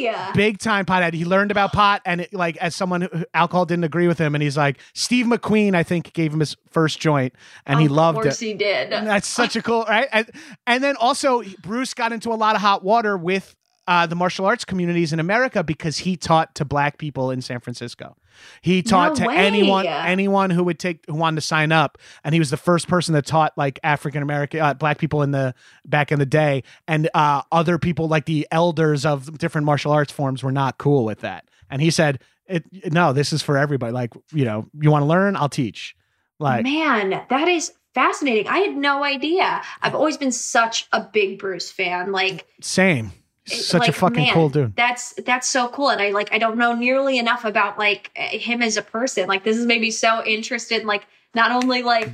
way. big time pothead. He learned about pot, and it, like as someone who alcohol didn't agree with him, and he's like Steve McQueen, I think, gave him his first joint, and he loved it. of course he did. And that's such a cool right. And, and then also Bruce got into a lot of hot water with uh, the martial arts communities in America because he taught to black people in San Francisco. He taught No to way. anyone anyone who would take who wanted to sign up, and he was the first person that taught like African American uh, black people in the back in the day, and uh, other people like the elders of different martial arts forms were not cool with that. And he said, "It no, this is for everybody. Like you know, you want to learn, I'll teach." Like Man, that is fascinating. I had no idea. I've always been such a big Bruce fan. Like same, such a fucking man, cool dude. That's that's so cool, and I like I don't know nearly enough about like him as a person. Like this is maybe so interested. Like not only like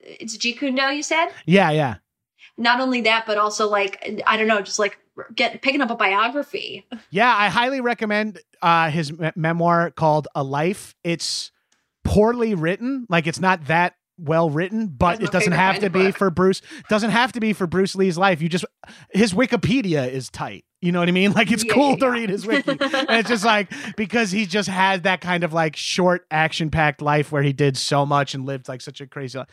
it's Jeet Kune Do, you said. Yeah, yeah. Not only that, but also like I don't know, just like get picking up a biography. Yeah, I highly recommend uh, his me- memoir called A Life. It's poorly written, like it's not that well written, but it doesn't have to be book. for Bruce. Doesn't have to be for Bruce Lee's life. You just his Wikipedia is tight. You know what I mean? Like it's Yeah, cool yeah, to read his wiki, and it's just like because he just had that kind of like short action packed life where he did so much and lived like such a crazy life.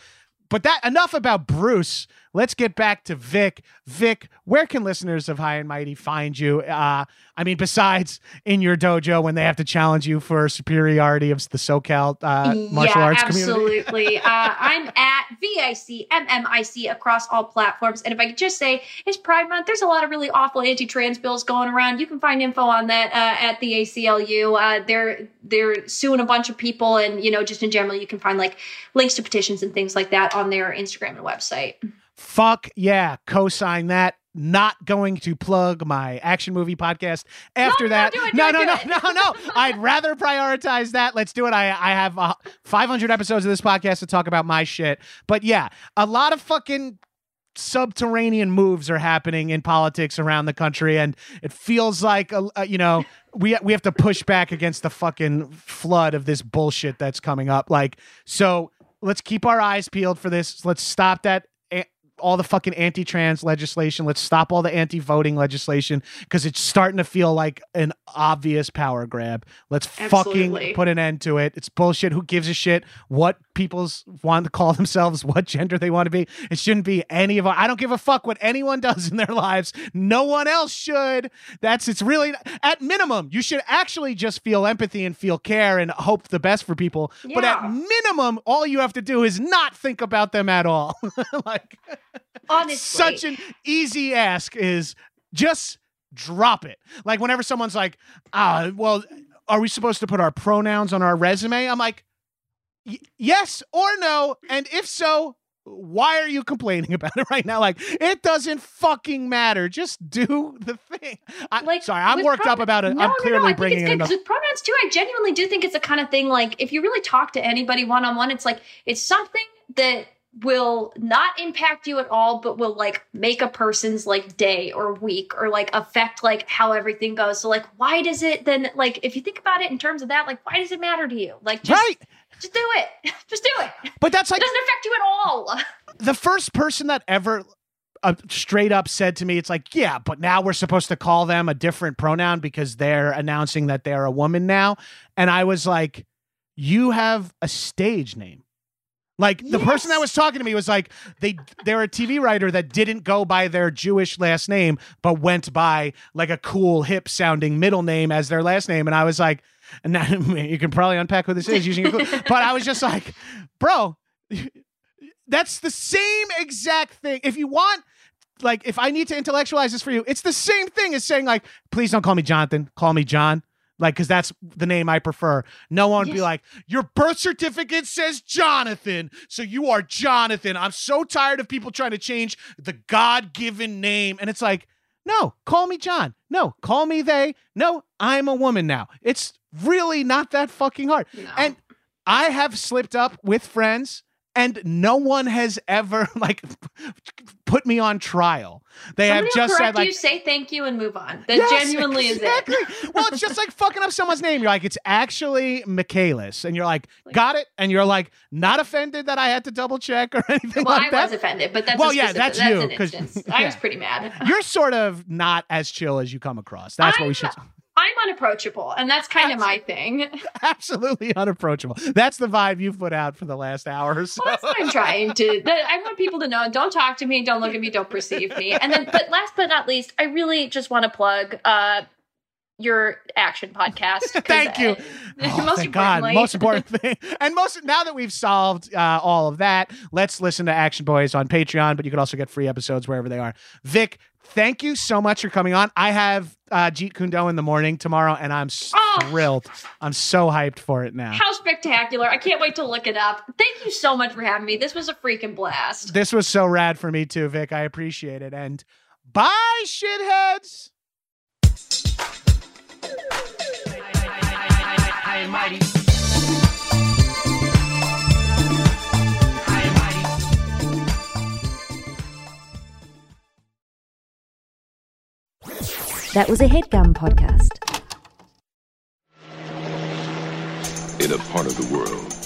But that enough about Bruce. Let's get back to Vic. Vic, where can listeners of High and Mighty find you? Uh, I mean, besides in your dojo when they have to challenge you for superiority of the SoCal uh, martial yeah, arts community. absolutely. uh, I'm at VIC across all platforms. And if I could just say, it's Pride Month. There's a lot of really awful anti-trans bills going around. You can find info on that uh, at the ACLU. Uh, they're they're suing a bunch of people, and you know, just in general, you can find like links to petitions and things like that on their Instagram and website. Fuck yeah, co-sign that. Not going to plug my action movie podcast after no, that. do it, do no, it, no, no, no, no. I'd rather prioritize that. Let's do it. I I have uh, 500 episodes of this podcast to talk about my shit. But yeah, a lot of fucking subterranean moves are happening in politics around the country and it feels like uh, uh, you know we we have to push back against the fucking flood of this bullshit that's coming up like so let's keep our eyes peeled for this. Let's stop that all the fucking anti-trans legislation. Let's stop all the anti-voting legislation because it's starting to feel like an obvious power grab. Let's Absolutely. fucking put an end to it. It's bullshit. Who gives a shit what people's want to call themselves what gender they want to be? It shouldn't be any of our i don't give a fuck what anyone does in their lives. No one else should. That's it's really at minimum you should actually just feel empathy and feel care and hope the best for people. But at minimum all you have to do is not think about them at all. Like Honestly, such an easy ask is just drop it. Like whenever someone's like, ah, well, are we supposed to put our pronouns on our resume? I'm like, "Y- yes or no. And if so, why are you complaining about it right now? Like, it doesn't fucking matter. Just do the thing. I, like sorry, I'm worked up about it. No, I'm clearly no, I bringing think in it's good. With pronouns too, I genuinely do think it's a kind of thing. Like if you really talk to anybody one on one, it's like it's something that will not impact you at all, but will like make a person's like day or week or like affect like how everything goes. So like, why does it then like if you think about it in terms of that, like why does it matter to you? Like just right. just do it, just do it. But that's like It doesn't affect you at all. the first person that ever uh, straight up said to me, it's like, yeah, but now we're supposed to call them a different pronoun because they're announcing that they're a woman now. And I was like, you have a stage name. Like the person that was talking to me was like, they they're a TV writer that didn't go by their Jewish last name, but went by like a cool, hip sounding middle name as their last name. And I was like, and now you can probably unpack who this is using your but I was just like, bro, that's the same exact thing. If you want, like, if I need to intellectualize this for you, it's the same thing as saying, like, please don't call me Jonathan, call me John. Like, because that's the name I prefer. No one would be like, your birth certificate says Jonathan, so you are Jonathan. I'm so tired of people trying to change the God given name. And it's like, no, call me John. No, call me they. No, I'm a woman now. It's really not that fucking hard. No. And I have slipped up with friends and no one has ever like put me on trial. They Somebody have just said like you, say thank you, and move on. That Yes, genuinely exactly. is it. well, it's just like fucking up someone's name. You're like, it's actually Michaelis. And you're like, got it. And you're like, not offended that I had to double check or anything Well, like I that. was offended, but that's Well, a yeah, that's that's you, an 'cause- instance. I was pretty mad. You're sort of not as chill as you come across. That's what we should. I'm unapproachable, and that's kind of my thing. Absolutely unapproachable. That's the vibe you've put out for the last hour or so. Well, that's what I'm trying to. That I want people to know. Don't talk to me. Don't look at me. Don't perceive me. And then, but last but not least, I really just want to plug uh, your action podcast. Thank you. Oh, most thank God. Most important thing. And most now that we've solved uh, all of that, let's listen to Action Boyz on Patreon, but you can also get free episodes wherever they are. Vic, thank you so much for coming on. I have uh, Jeet Kune Do in the morning tomorrow, and I'm s- Oh. thrilled. I'm so hyped for it now. How spectacular! I can't wait to look it up. Thank you so much for having me. This was a freaking blast. This was so rad for me too, Vic. I appreciate it. And bye, shitheads. High and mighty. That was a headgum podcast. in a part of the world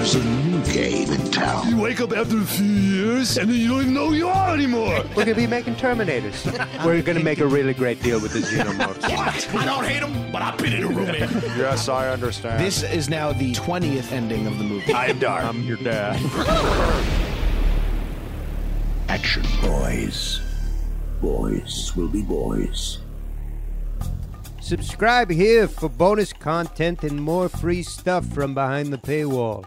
There's a new game in town. You wake up after a few years, and then you don't even know who you are anymore. We're gonna be making Terminators. We're gonna make a really great deal with the Xenomorphs. What? I don't hate them, but I've been in a room. yes, I understand. This is now the 20th ending of the movie. I am dark. I'm um, your dad. Action boys. Boys will be boys. Subscribe here for bonus content and more free stuff from behind the paywall.